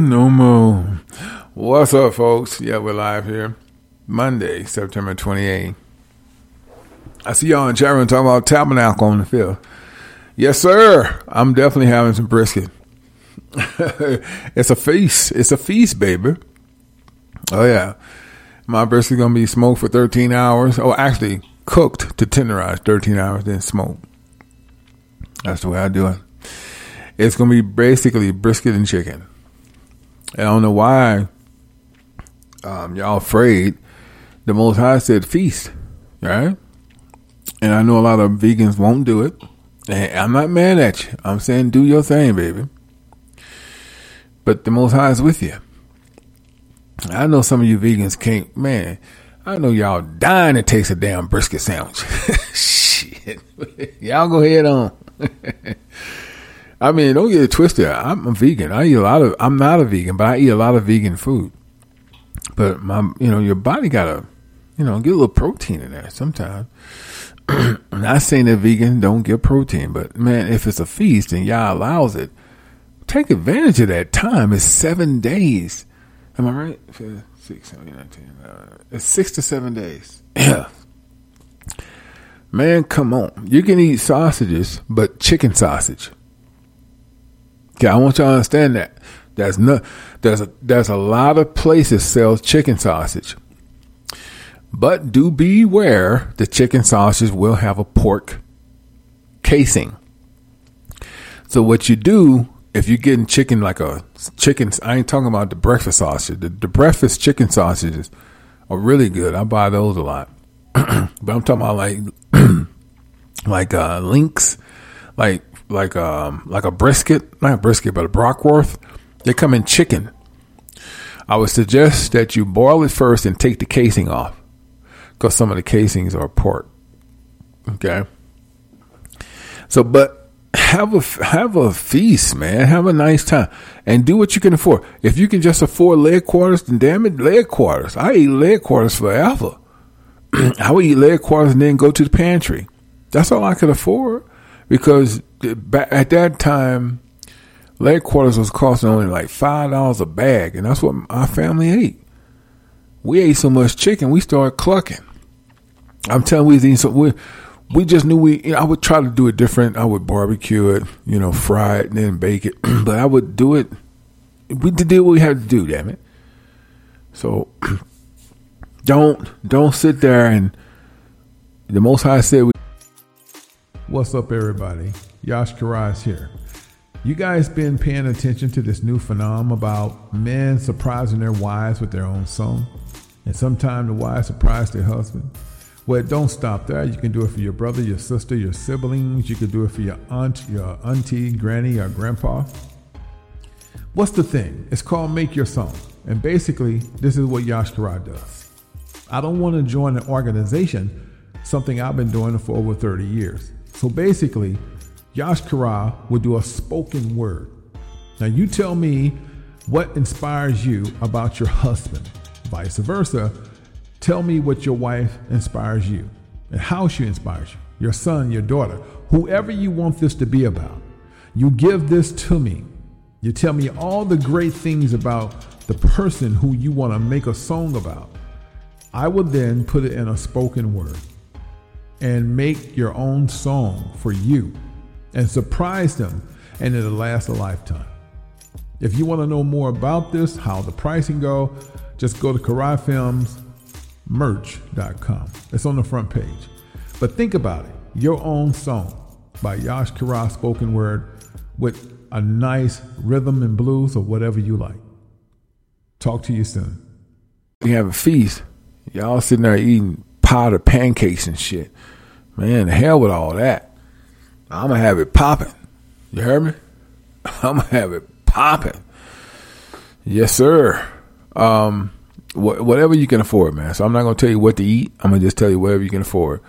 No more. What's up, folks? Yeah, we're live here. Monday, September 28th. I see y'all in chat room talking about tabernacle on the field. Yes, sir. I'm definitely having some brisket. it's a feast. It's a feast, baby. Oh yeah. My brisket gonna be smoked for 13 hours. Oh, actually cooked to tenderize 13 hours, then smoked. That's the way I do it. It's gonna be basically brisket and chicken. And I don't know why um, y'all afraid. The Most High said feast, right? And I know a lot of vegans won't do it. And I'm not mad at you. I'm saying do your thing, baby. But the Most High is with you. I know some of you vegans can't, man. I know y'all dying to taste a damn brisket sandwich. Shit. y'all go ahead on. I mean, don't get it twisted. I'm a vegan. I eat a lot of, I'm not a vegan, but I eat a lot of vegan food. But my, you know, your body gotta, you know, get a little protein in there sometimes. I'm not saying that vegan don't get protein, but man, if it's a feast and Yah allows it, take advantage of that time. It's seven days. Am I right? Six, seven, nine, ten. Uh, it's six to seven days. Yeah. Man, come on. You can eat sausages, but chicken sausage. Okay, I want you to understand that. There's no, there's a, there's a lot of places sells chicken sausage. But do beware, the chicken sausage will have a pork casing. So what you do if you're getting chicken like a chicken, I ain't talking about the breakfast sausage. The, the breakfast chicken sausages are really good. I buy those a lot. but I'm talking about like like uh, links, like like um like a brisket, not a brisket, but a bratwurst. They come in chicken. I would suggest that you boil it first and take the casing off, because some of the casings are pork. Okay. So, but have a have a feast, man. Have a nice time, and do what you can afford. If you can just afford leg quarters, then damn it, leg quarters. I eat leg quarters forever. I would eat leg quarters and then go to the pantry. That's all I could afford because at that time, leg quarters was costing only like five dollars a bag, and that's what our family ate. We ate so much chicken, we started clucking. I'm telling you, we eating so we we just knew we. You know, I would try to do it different. I would barbecue it, you know, fry it and then bake it. but I would do it. We did what we had to do. Damn it. So don't don't sit there and the Most High said. We, What's up, everybody? Yash Karai here. You guys been paying attention to this new phenomenon about men surprising their wives with their own song, and sometimes the wives surprise their husband. Well, don't stop there. You can do it for your brother, your sister, your siblings. You can do it for your aunt, your auntie, granny, or grandpa. What's the thing? It's called Make Your Song. And basically, this is what Yash Karai does. I don't want to join an organization, something I've been doing for over 30 years. So basically, Yash Karai will do a spoken word. Now, you tell me what inspires you about your husband. Vice versa, Tell me what your wife inspires you and how she inspires you, your son, your daughter, whoever you want this to be about. You give this to me. You tell me all the great things about the person who you want to make a song about. I will then put it in a spoken word and make your own song for you and surprise them, and it'll last a lifetime. If you want to know more about this, how the pricing go, just go to Karai Films merch.com. It's on the front page. But think about it your own song by Yash Karai spoken word with a nice rhythm and blues or whatever you like. Talk to you soon. We have a feast. Y'all sitting there eating powdered pancakes and shit. Man, hell with all that. I'm going to have it popping. You heard me? I'm going to have it popping. Yes, sir. Um, wh- whatever you can afford, man. So I'm not going to tell you what to eat. I'm going to just tell you whatever you can afford.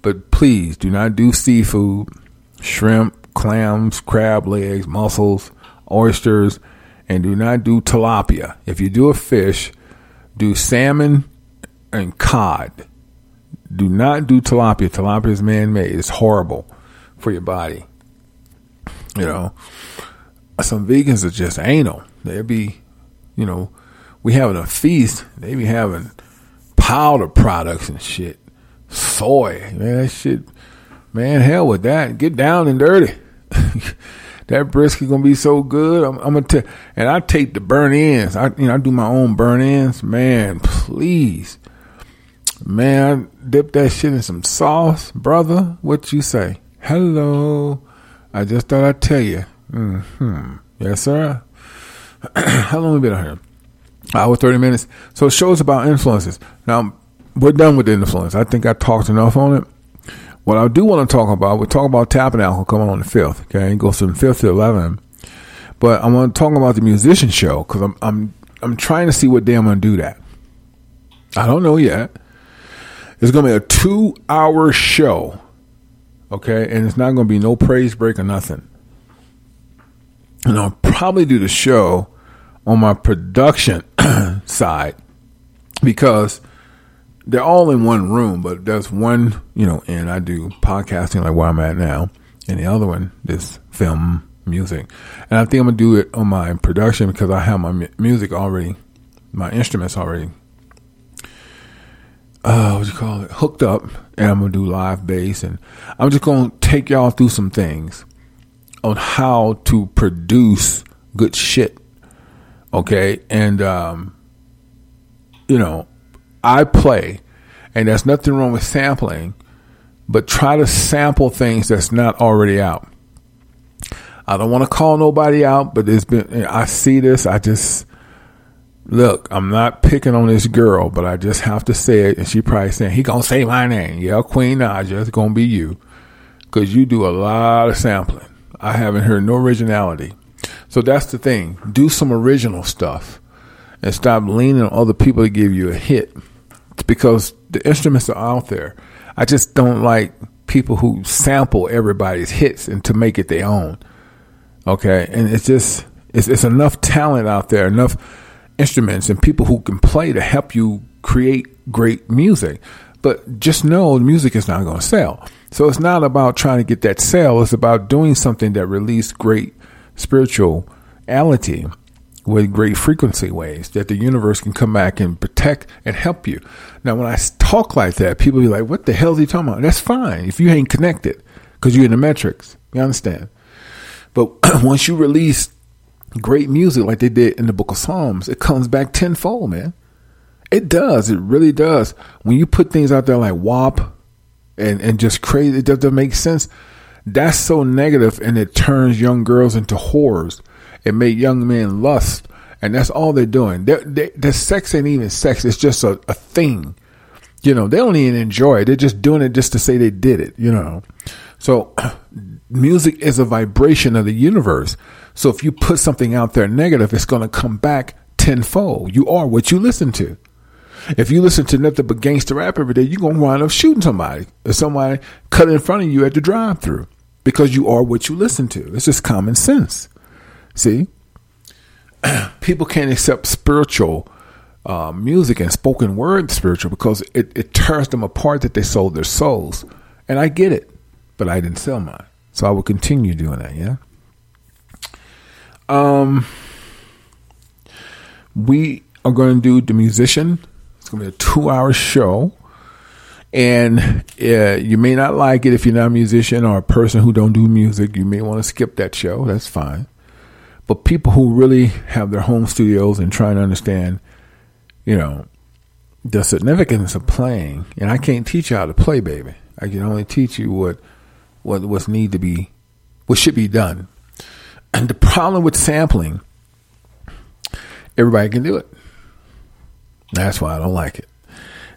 But please do not do seafood, shrimp, clams, crab legs, mussels, oysters, and do not do tilapia. If you do a fish, do salmon and cod. Do not do tilapia. Tilapia is man made. It's horrible for your body. You know. some vegans are just anal. They be, you know, we having a feast. They be having powder products and shit. Soy, man, that shit, man, hell with that. Get down and dirty. that brisket gonna be so good. I'm, I'm gonna tell, and I take the burn ends. I, you know, I do my own burn ends. Man, please, man, dip that shit in some sauce, brother. What you say? Hello. I just thought I'd tell you. Hmm. Yes, sir. How long have we been on here? Hour thirty minutes. So shows about influences. Now we're done with the influence. I think I talked enough on it. What I do want to talk about, we're talking about Tabernacle coming on the fifth. Okay, it goes from fifth to eleven. But I want to talk about the musician show because I'm I'm I'm trying to see what day I'm going to do that. I don't know yet. It's going to be a two hour show. Okay, and it's not going to be no praise break or nothing. And I'll probably do the show on my production side because they're all in one room, but there's one, you know, and I do podcasting like where I'm at now, and the other one is film music. And I think I'm gonna do it on my production because I have my mu- music already, my instruments already. Uh, what you call it? Hooked up, and I'm gonna do live bass, and I'm just gonna take y'all through some things on how to produce good shit. Okay, and um, you know, I play, and there's nothing wrong with sampling, but try to sample things that's not already out. I don't want to call nobody out, but there's been I see this. I just look. I'm not picking on this girl, but I just have to say it. And she probably saying he gonna say my name. Yeah, Queen Naja, it's gonna be you, because you do a lot of sampling. I haven't heard no originality. So that's the thing. Do some original stuff, and stop leaning on other people to give you a hit. It's because the instruments are out there. I just don't like people who sample everybody's hits and to make it their own. Okay, and it's just it's, it's enough talent out there, enough instruments and people who can play to help you create great music. But just know music is not going to sell. So it's not about trying to get that sale. It's about doing something that releases great spirituality with great frequency waves that the universe can come back and protect and help you. Now, when I talk like that, people be like, what the hell is he talking about? That's fine if you ain't connected because you're in the matrix. You understand? But once you release great music like they did in the book of Psalms, it comes back tenfold, man. It does. It really does. When you put things out there like WAP and, and just crazy, it doesn't make sense. That's so negative and it turns young girls into whores. It make young men lust. And that's all they're doing. They're, they, the sex ain't even sex. It's just a, a thing. You know, they don't even enjoy it. They're just doing it just to say they did it, you know. So music is a vibration of the universe. So if you put something out there negative, it's going to come back tenfold. You are what you listen to. If you listen to nothing but gangster rap every day, you're going to wind up shooting somebody or somebody cut in front of you at the drive through because you are what you listen to. It's just common sense. See? People can't accept spiritual uh, music and spoken word spiritual because it, it tears them apart that they sold their souls. And I get it, but I didn't sell mine. So I will continue doing that, yeah? Um, we are going to do The Musician. It's going to be a two hour show. And uh, you may not like it if you're not a musician or a person who don't do music. You may want to skip that show. That's fine. But people who really have their home studios and trying to understand, you know, the significance of playing. And I can't teach you how to play, baby. I can only teach you what what what's need to be, what should be done. And the problem with sampling, everybody can do it. That's why I don't like it.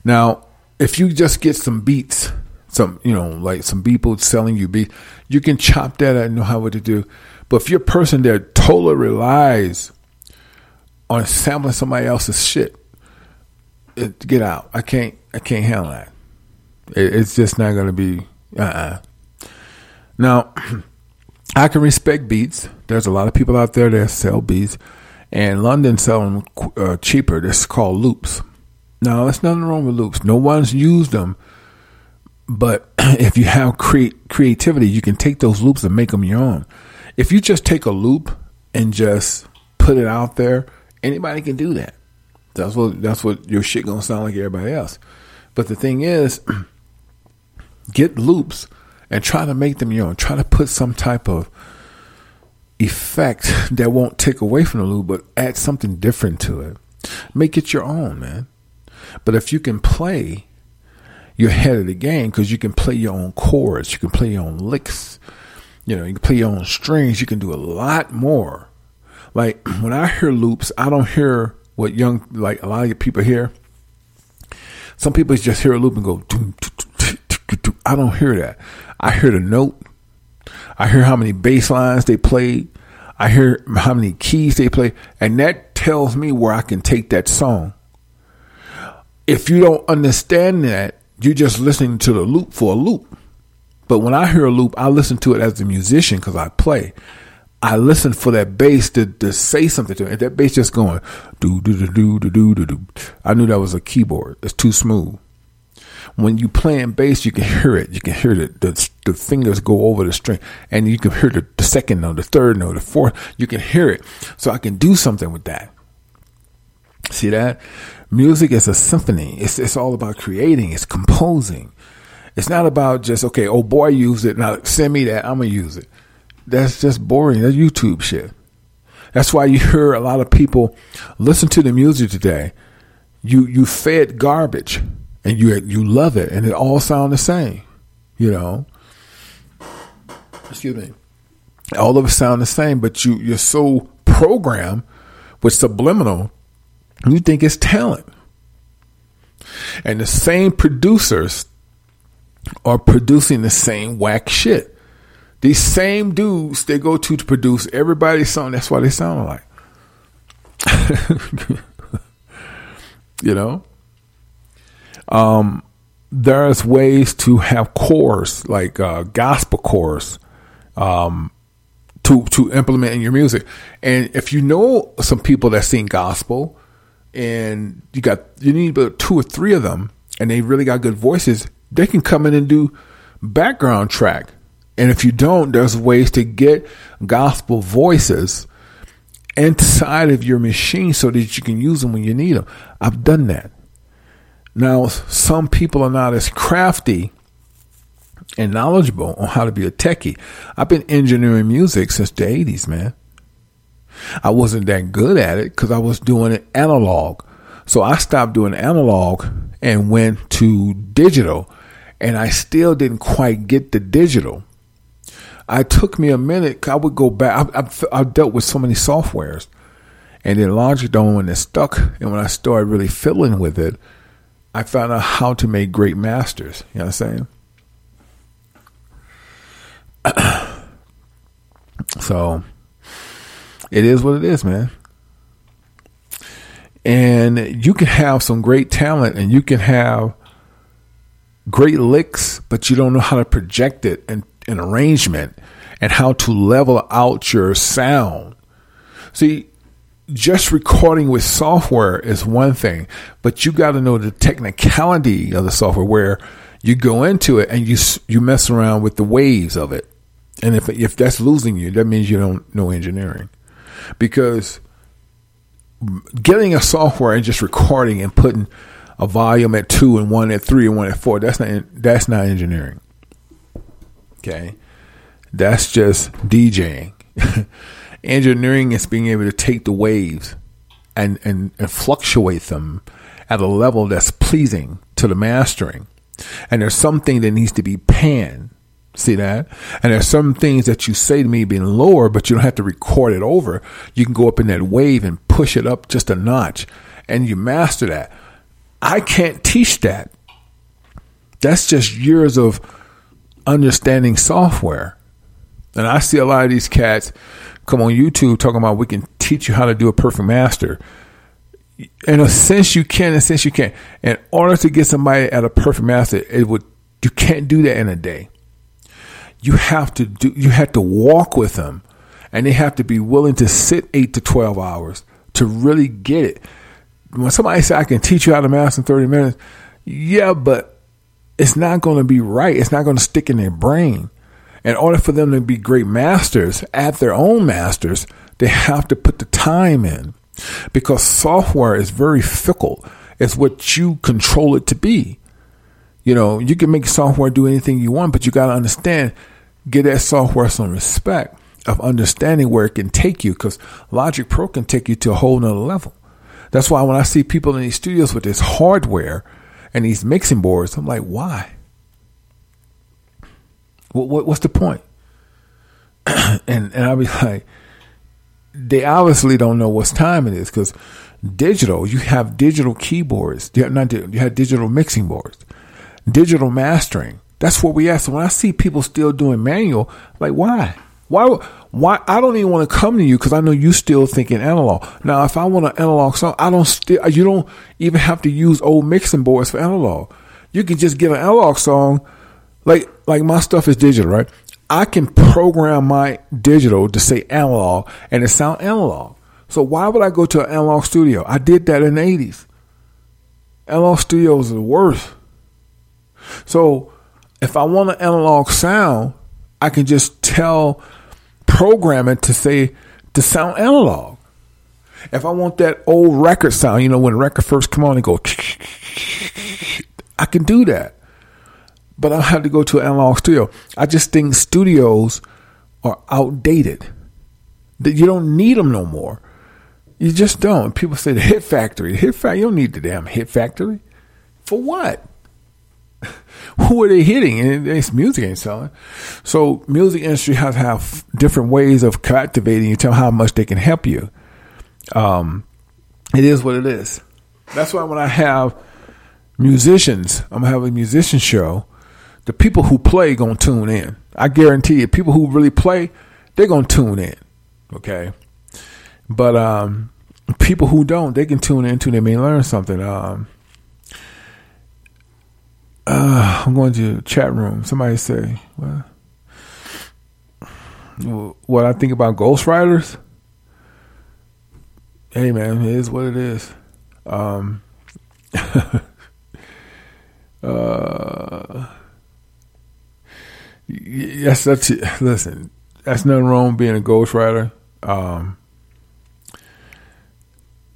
Now, if you just get some beats, some you know, like some people selling you beats, you can chop that and know how what to do. But if you're a person that totally relies on sampling somebody else's shit, it, get out. I can't. I can't handle that. It, it's just not going to be. Uh. uh Now, I can respect beats. There's a lot of people out there that sell beats, and London sell them uh, cheaper. This is called loops. Now, there's nothing wrong with loops. No one's used them, but if you have cre- creativity, you can take those loops and make them your own. If you just take a loop and just put it out there, anybody can do that. That's what that's what your shit gonna sound like everybody else. But the thing is, get loops and try to make them your own. Try to put some type of effect that won't take away from the loop, but add something different to it. Make it your own, man. But if you can play, you're ahead of the game because you can play your own chords, you can play your own licks, you know, you can play your own strings, you can do a lot more. Like when I hear loops, I don't hear what young, like a lot of people hear. Some people just hear a loop and go, doom, doom, doom, I don't hear that. I hear the note. I hear how many bass lines they played. I hear how many keys they play. And that tells me where I can take that song. If you don't understand that, you're just listening to the loop for a loop. But when I hear a loop, I listen to it as a musician because I play. I listen for that bass to, to say something to me. If that bass just going do do do do do do do, I knew that was a keyboard. It's too smooth. When you playing bass, you can hear it. You can hear the, the, the fingers go over the string, and you can hear the, the second note, the third note, the fourth. You can hear it. So I can do something with that. See that? Music is a symphony. It's it's all about creating. It's composing. It's not about just okay. Oh boy, use it now. Send me that. I'm gonna use it. That's just boring. That's YouTube shit. That's why you hear a lot of people listen to the music today. You you fed garbage and you you love it and it all sound the same. You know. Excuse me. All of it sound the same, but you you're so programmed with subliminal, you think it's talent. And the same producers are producing the same whack shit. These same dudes they go to to produce everybody's song. That's why they sound alike. you know, um, there's ways to have chorus like uh, gospel chorus um, to to implement in your music. And if you know some people that sing gospel, and you got you need about two or three of them, and they really got good voices, they can come in and do background track. And if you don't, there's ways to get gospel voices inside of your machine so that you can use them when you need them. I've done that. Now, some people are not as crafty and knowledgeable on how to be a techie. I've been engineering music since the 80s, man. I wasn't that good at it because I was doing it analog. So I stopped doing analog and went to digital, and I still didn't quite get the digital. I took me a minute. I would go back. I, I, I dealt with so many softwares, and then Logic Dome when it stuck, and when I started really fiddling with it, I found out how to make great masters. You know what I'm saying? so it is what it is, man. And you can have some great talent and you can have great licks, but you don't know how to project it and an arrangement and how to level out your sound. See, just recording with software is one thing, but you got to know the technicality of the software where you go into it and you you mess around with the waves of it. And if if that's losing you, that means you don't know engineering. Because getting a software and just recording and putting a volume at 2 and one at 3 and one at 4, that's not that's not engineering. Okay. That's just DJing. Engineering is being able to take the waves and, and, and fluctuate them at a level that's pleasing to the mastering. And there's something that needs to be panned. See that? And there's some things that you say to me being lower, but you don't have to record it over. You can go up in that wave and push it up just a notch and you master that. I can't teach that. That's just years of understanding software. And I see a lot of these cats come on YouTube talking about we can teach you how to do a perfect master. In a sense, you can. In a sense, you can. In order to get somebody at a perfect master, it would you can't do that in a day. You have to do. You have to walk with them, and they have to be willing to sit eight to twelve hours to really get it. When somebody says I can teach you how to master in thirty minutes, yeah, but it's not going to be right. It's not going to stick in their brain. In order for them to be great masters at their own masters, they have to put the time in because software is very fickle. It's what you control it to be. You know, you can make software do anything you want, but you got to understand, get that software some respect of understanding where it can take you because Logic Pro can take you to a whole nother level. That's why when I see people in these studios with this hardware and these mixing boards, I'm like, why? What, what what's the point? and and I'll be like, they obviously don't know what's time it is because digital, you have digital keyboards, you have, not you have digital mixing boards, digital mastering. That's what we ask. So when I see people still doing manual, I'm like why? Why? Why? I don't even want to come to you because I know you still thinking analog. Now, if I want an analog song, I don't still. You don't even have to use old mixing boards for analog. You can just get an analog song, like like my stuff is digital, right? I can program my digital to say analog and it sound analog. So why would I go to an analog studio? I did that in the eighties. Analog studios are the worst. So if I want an analog sound, I can just tell program it to say to sound analog. If I want that old record sound, you know, when the record first come on and go, I can do that. But I don't have to go to an analog studio. I just think studios are outdated. That you don't need them no more. You just don't. People say the hit factory. The hit factory. You don't need the damn hit factory. For what? who are they hitting? And it's music ain't selling. So music industry has have different ways of captivating you, tell how much they can help you. Um, it is what it is. That's why when I have musicians, I'm have a musician show. The people who play gonna tune in. I guarantee you, people who really play, they're gonna tune in. Okay, but um, people who don't, they can tune in too. They may learn something. Um, uh, I'm going to chat room. Somebody say, what? what I think about ghostwriters? Hey man, it is what it is. Um, uh, yes, that's it. Listen, that's nothing wrong being a ghostwriter. Um,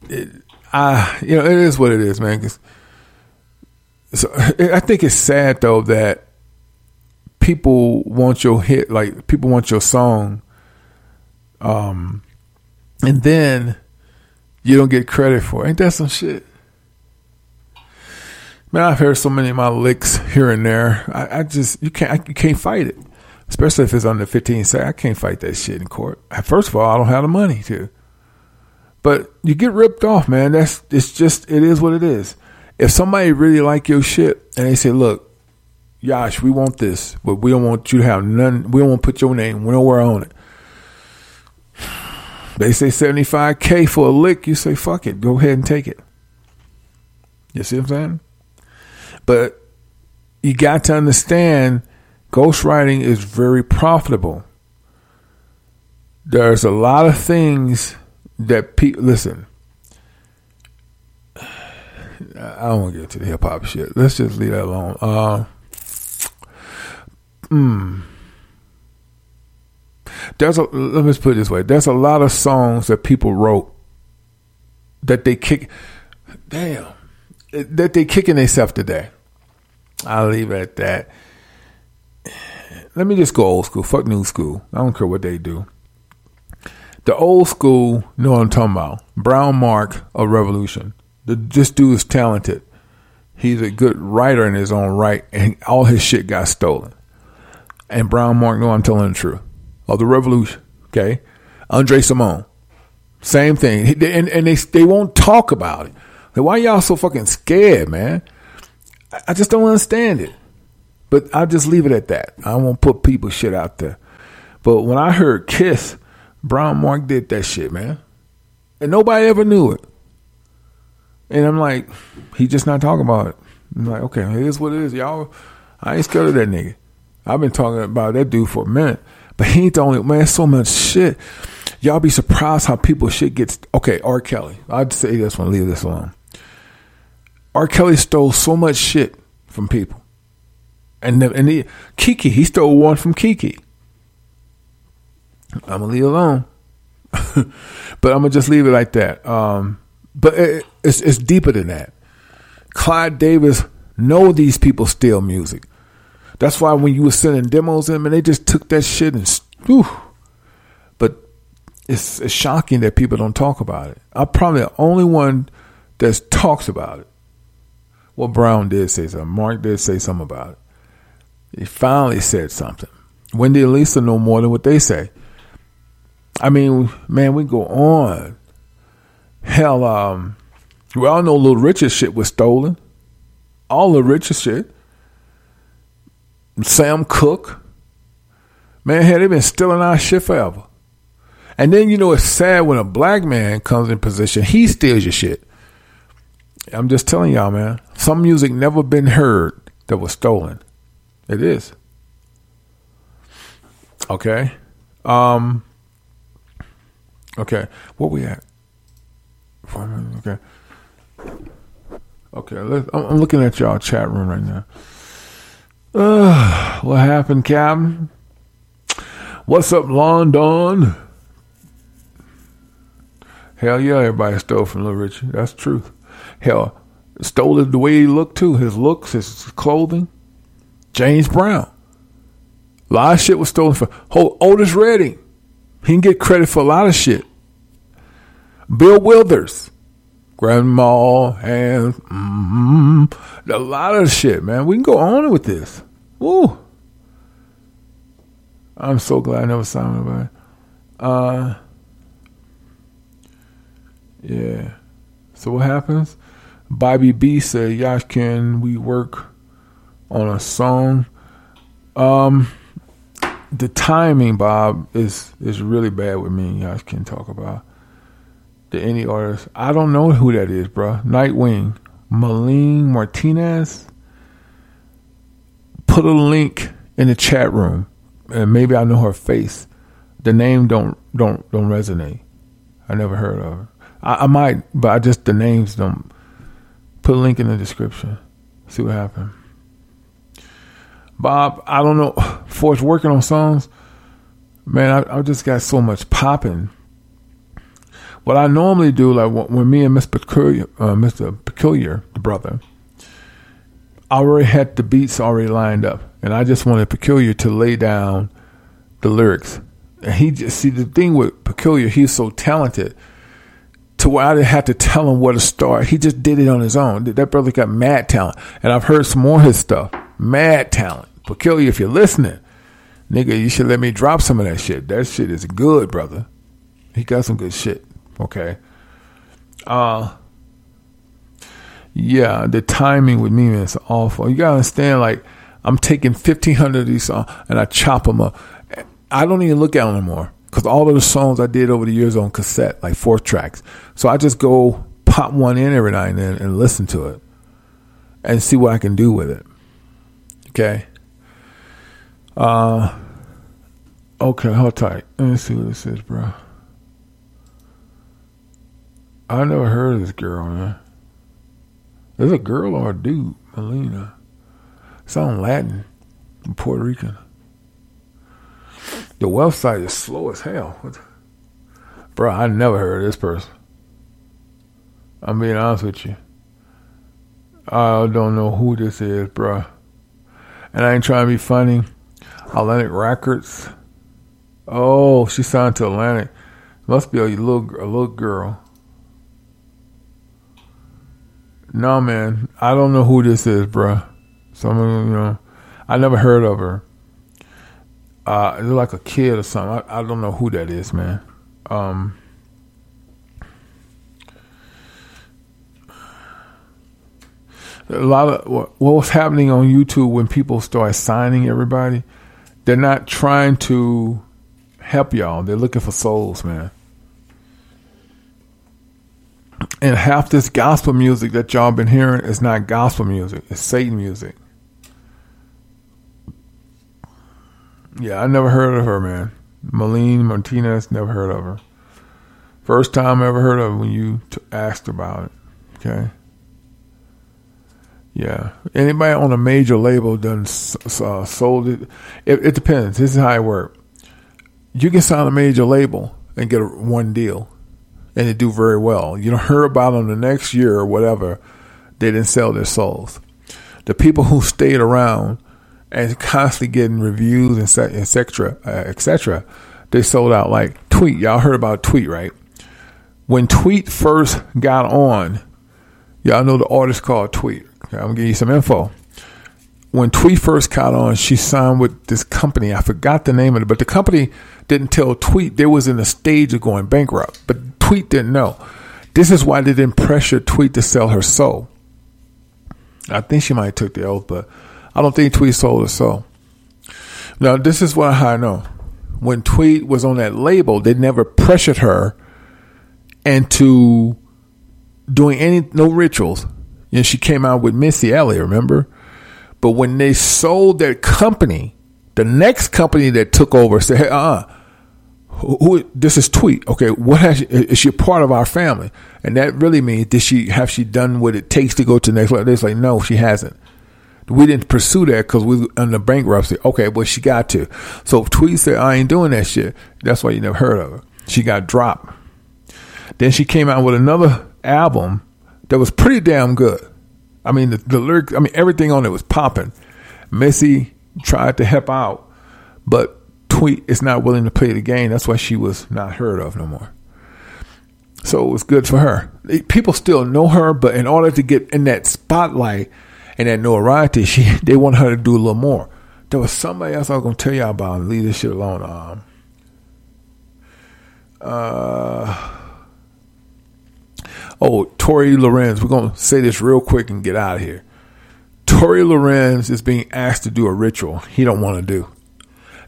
it, I, you know, it is what it is, man. Cause so I think it's sad though that people want your hit, like people want your song, um, and then you don't get credit for. it. Ain't that some shit? Man, I've heard so many of my licks here and there. I, I just you can't I, you can't fight it, especially if it's under fifteen Say I can't fight that shit in court. First of all, I don't have the money to. But you get ripped off, man. That's it's just it is what it is if somebody really like your shit and they say, look, Yash, we want this, but we don't want you to have none. We don't want to put your name nowhere on it. They say 75K for a lick. You say, fuck it. Go ahead and take it. You see what I'm saying? But you got to understand ghostwriting is very profitable. There's a lot of things that people, listen, I don't want to get to the hip hop shit. Let's just leave that alone. Uh, mm, there's a let me put it this way. There's a lot of songs that people wrote that they kick. Damn, that they kicking themselves today. I'll leave it at that. Let me just go old school. Fuck new school. I don't care what they do. The old school, know what I'm talking about. BrownMark of Revolution the, this dude is talented. He's a good writer in his own right, and all his shit got stolen. And BrownMark, know I'm telling the truth. Of the revolution, okay? Andre Cymone, same thing. And, and they, they won't talk about it. Why y'all so fucking scared, man? I just don't understand it. But I'll just leave it at that. I won't put people shit out there. But when I heard Kiss, BrownMark did that shit, man. And nobody ever knew it. And I'm like, he just not talking about it. I'm like, okay, it is what it is, y'all. I ain't scared of that nigga. I've been talking about that dude for a minute, but he ain't the only man. So much shit. Y'all be surprised how people shit gets. Okay, R. Kelly. I'd say this one. Leave this alone. R. Kelly stole so much shit from people, and the, and the, Kiki he stole one from Kiki. I'm gonna leave it alone. but I'm gonna just leave it like that. Um, but it, it's it's deeper than that. Clive Davis know these people steal music. That's why when you were sending demos in, and they just took that shit and whew. But it's, it's shocking that people don't talk about it. I'm probably the only one that talks about it. Well, Brown did say something. Mark did say something about it. He finally said something. Wendy and Lisa know more than what they say. I mean, man, we go on. Hell, um, we all know Little Richard shit was stolen. All the Richard shit. Sam Cooke. Man, had they been stealing our shit forever. And then you know it's sad when a black man comes in position, he steals your shit. I'm just telling y'all, man. Some music never been heard that was stolen. It is. Okay. Um Okay. Where we at? Okay. Okay, let's, I'm looking at y'all chat room right now. Uh, what happened, Captain? What's up, London? Hell yeah, everybody stole from Little Richie. That's the truth. Hell, stole it the way he looked too. His looks, his clothing. James Brown. A lot of shit was stolen from whole Otis Redding. He can get credit for a lot of shit. Bill Withers. Grandma and mm, a lot of shit, man. We can go on with this. Woo. I'm so glad I never saw him about it. Uh, yeah. So what happens? Bobby B said, Yash, can we work on a song? Um, the timing, Bob, is is really bad with me. Yash can talk about the any artist. I don't know who that is, bro. Nightwing, Melanie Martinez. Put a link in the chat room, and maybe I know her face. The name don't don't don't resonate. I never heard of her. I, I might, but I just the names don't. Put a link in the description. See what happened. Bob, I don't know. Force working on songs, man. I, I just got so much popping what I normally do, like when me and Mr. Peculiar, uh, Mr. Peculiar, the brother, I already had the beats already lined up, and I just wanted Peculiar to lay down the lyrics. And he just see the thing with Peculiar, he's so talented to where I didn't have to tell him where to start. He just did it on his own. That brother got mad talent, and I've heard some more of his stuff. Mad talent, Peculiar. If you're listening, nigga, you should let me drop some of that shit. That shit is good, brother. He got some good shit. Okay. Uh yeah, the timing with me is awful. You gotta understand, like I'm taking fifteen hundred of these songs and I chop them up. I don't even look at them anymore because all of the songs I did over the years on cassette, like four tracks. So I just go pop one in every now and then and listen to it and see what I can do with it. Okay. Uh. Okay, hold tight. Let me see what this is, bro. I never heard of this girl, man. Is a girl or a dude, Melina. Sound Latin, Puerto Rican. The website is slow as hell. Bro, I never heard of this person. I'm being honest with you. I don't know who this is, bro. And I ain't trying to be funny. Atlantic Records. Oh, she signed to Atlantic. Must be a little a little girl. No, man. I don't know who this is, bruh. Someone, you know, I never heard of her. Uh, like a kid or something. I, I don't know who that is, man. Um, a lot of what, what was happening on YouTube when people start signing everybody, they're not trying to help y'all. They're looking for souls, man. And half this gospel music that y'all been hearing is not gospel music, it's Satan music. Yeah, I never heard of her, man. Melanie Martinez, never heard of her. First time I ever heard of her when you t- asked about it. Okay. Yeah. Anybody on a major label done uh, sold it? it? It depends. This is how it works. you can sign a major label and get a, one deal and they do very well. You don't hear about them the next year or whatever. They didn't sell their souls. The people who stayed around and constantly getting reviews and etc. Uh, etc. They sold out like Tweet. Y'all heard about Tweet, right? When Tweet first got on, y'all know the artist called Tweet. Okay, I'm gonna give you some info. When Tweet first got on, she signed with this company. I forgot the name of it, but the company didn't tell Tweet they was in the stage of going bankrupt. But Tweet didn't know. This is why they didn't pressure Tweet to sell her soul. I think she might have took the oath, but I don't think Tweet sold her soul. Now, this is what I know. When Tweet was on that label, they never pressured her into doing any no rituals. And she came out with Missy Elliott, remember? But when they sold their company, the next company that took over said, "Hey, uh, who, who, this is Tweet. Okay, what has is she a part of our family?" And that really means did she have she done what it takes to go to the next level? They're like, no, she hasn't. We didn't pursue that because we under bankruptcy. Okay, well she got to. So Tweet said, "I ain't doing that shit." That's why you never heard of her. She got dropped. Then she came out with another album that was pretty damn good. I mean, the, the lyrics, I mean, everything on it was popping. Missy tried to help out, but Tweet is not willing to play the game. That's why she was not heard of no more. So it was good for her. People still know her, but in order to get in that spotlight and that notoriety, she they want her to do a little more. There was somebody else I was gonna tell y'all about. Leave this shit alone. Um, uh, oh, Tory Lanez. We're gonna say this real quick and get out of here. Tory Lanez is being asked to do a ritual he don't want to do.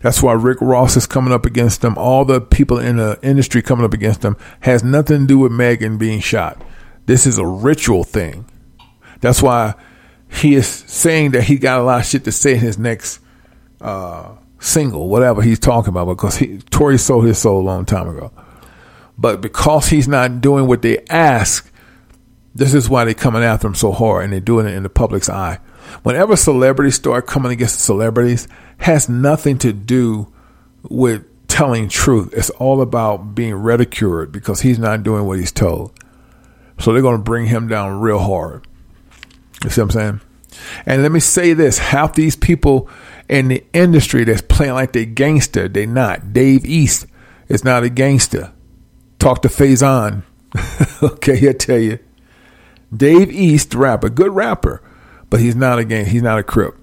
That's why Rick Ross is coming up against them. All the people in the industry coming up against them has nothing to do with Megan being shot. This is a ritual thing. That's why he is saying that he got a lot of shit to say in his next uh, single, whatever he's talking about, because he, Tory sold his soul a long time ago. But because he's not doing what they ask, this is why they're coming after him so hard and they're doing it in the public's eye. Whenever celebrities start coming against celebrities, has nothing to do with telling truth. It's all about being ridiculed because he's not doing what he's told. So they're going to bring him down real hard. You see what I'm saying? And let me say this half these people in the industry that's playing like they gangster, they not. Dave East is not a gangster. Talk to Faison. okay, he'll tell you. Dave East, rapper, good rapper, but he's not a gang. He's not a crip.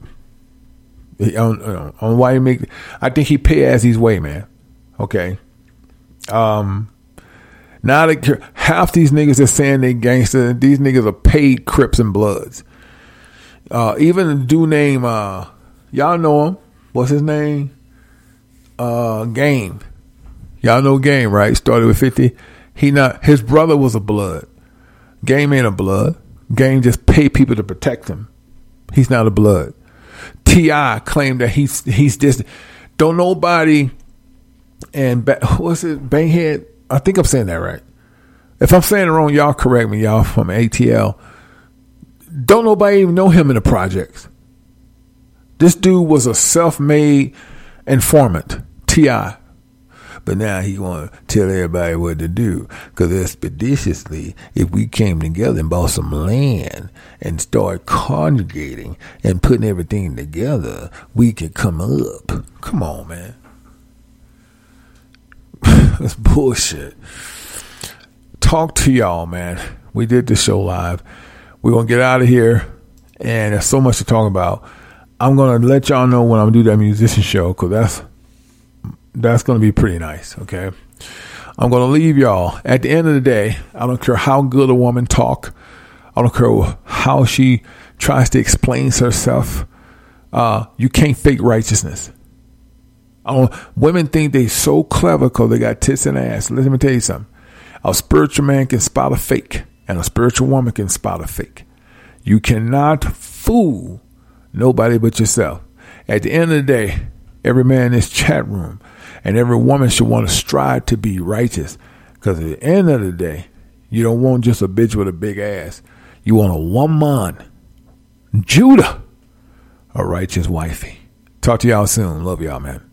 He, on, on why he make, I think he pay as he's way, man. Okay. Um, now that half these niggas are saying they gangster, these niggas are paid Crips and Bloods. Uh, even a dude named uh, y'all know him. What's his name? Uh, Game. Y'all know Game, right? Started with fifty. He not his brother was a Blood. Game ain't a Blood. Game just pay people to protect him. He's not a Blood. T.I. claimed that he's he's just don't nobody and what's it Bankhead. I think I'm saying that right. If I'm saying it wrong, y'all correct me, y'all from ATL. Don't nobody even know him in the projects. This dude was a self-made informant, Ti. But now he want to tell everybody what to do. Because expeditiously, if we came together and bought some land and start conjugating and putting everything together, we could come up. Come on, man. That's bullshit. Talk to y'all, man. We did this show live. We're to get out of here. And there's so much to talk about. I'm to let y'all know when I'm to do that musician show because that's that's to be pretty nice. Okay. I'm to leave y'all. At the end of the day, I don't care how good a woman talk. I don't care how she tries to explain herself. Uh, you can't fake righteousness. women think they so clever because they got tits and ass. Let me tell you something. A spiritual man can spot a fake, and a spiritual woman can spot a fake. You cannot fool nobody but yourself. At the end of the day, every man in this chat room and every woman should want to strive to be righteous because at the end of the day, you don't want just a bitch with a big ass. You want a woman, Judah, a righteous wifey. Talk to y'all soon. Love y'all, man.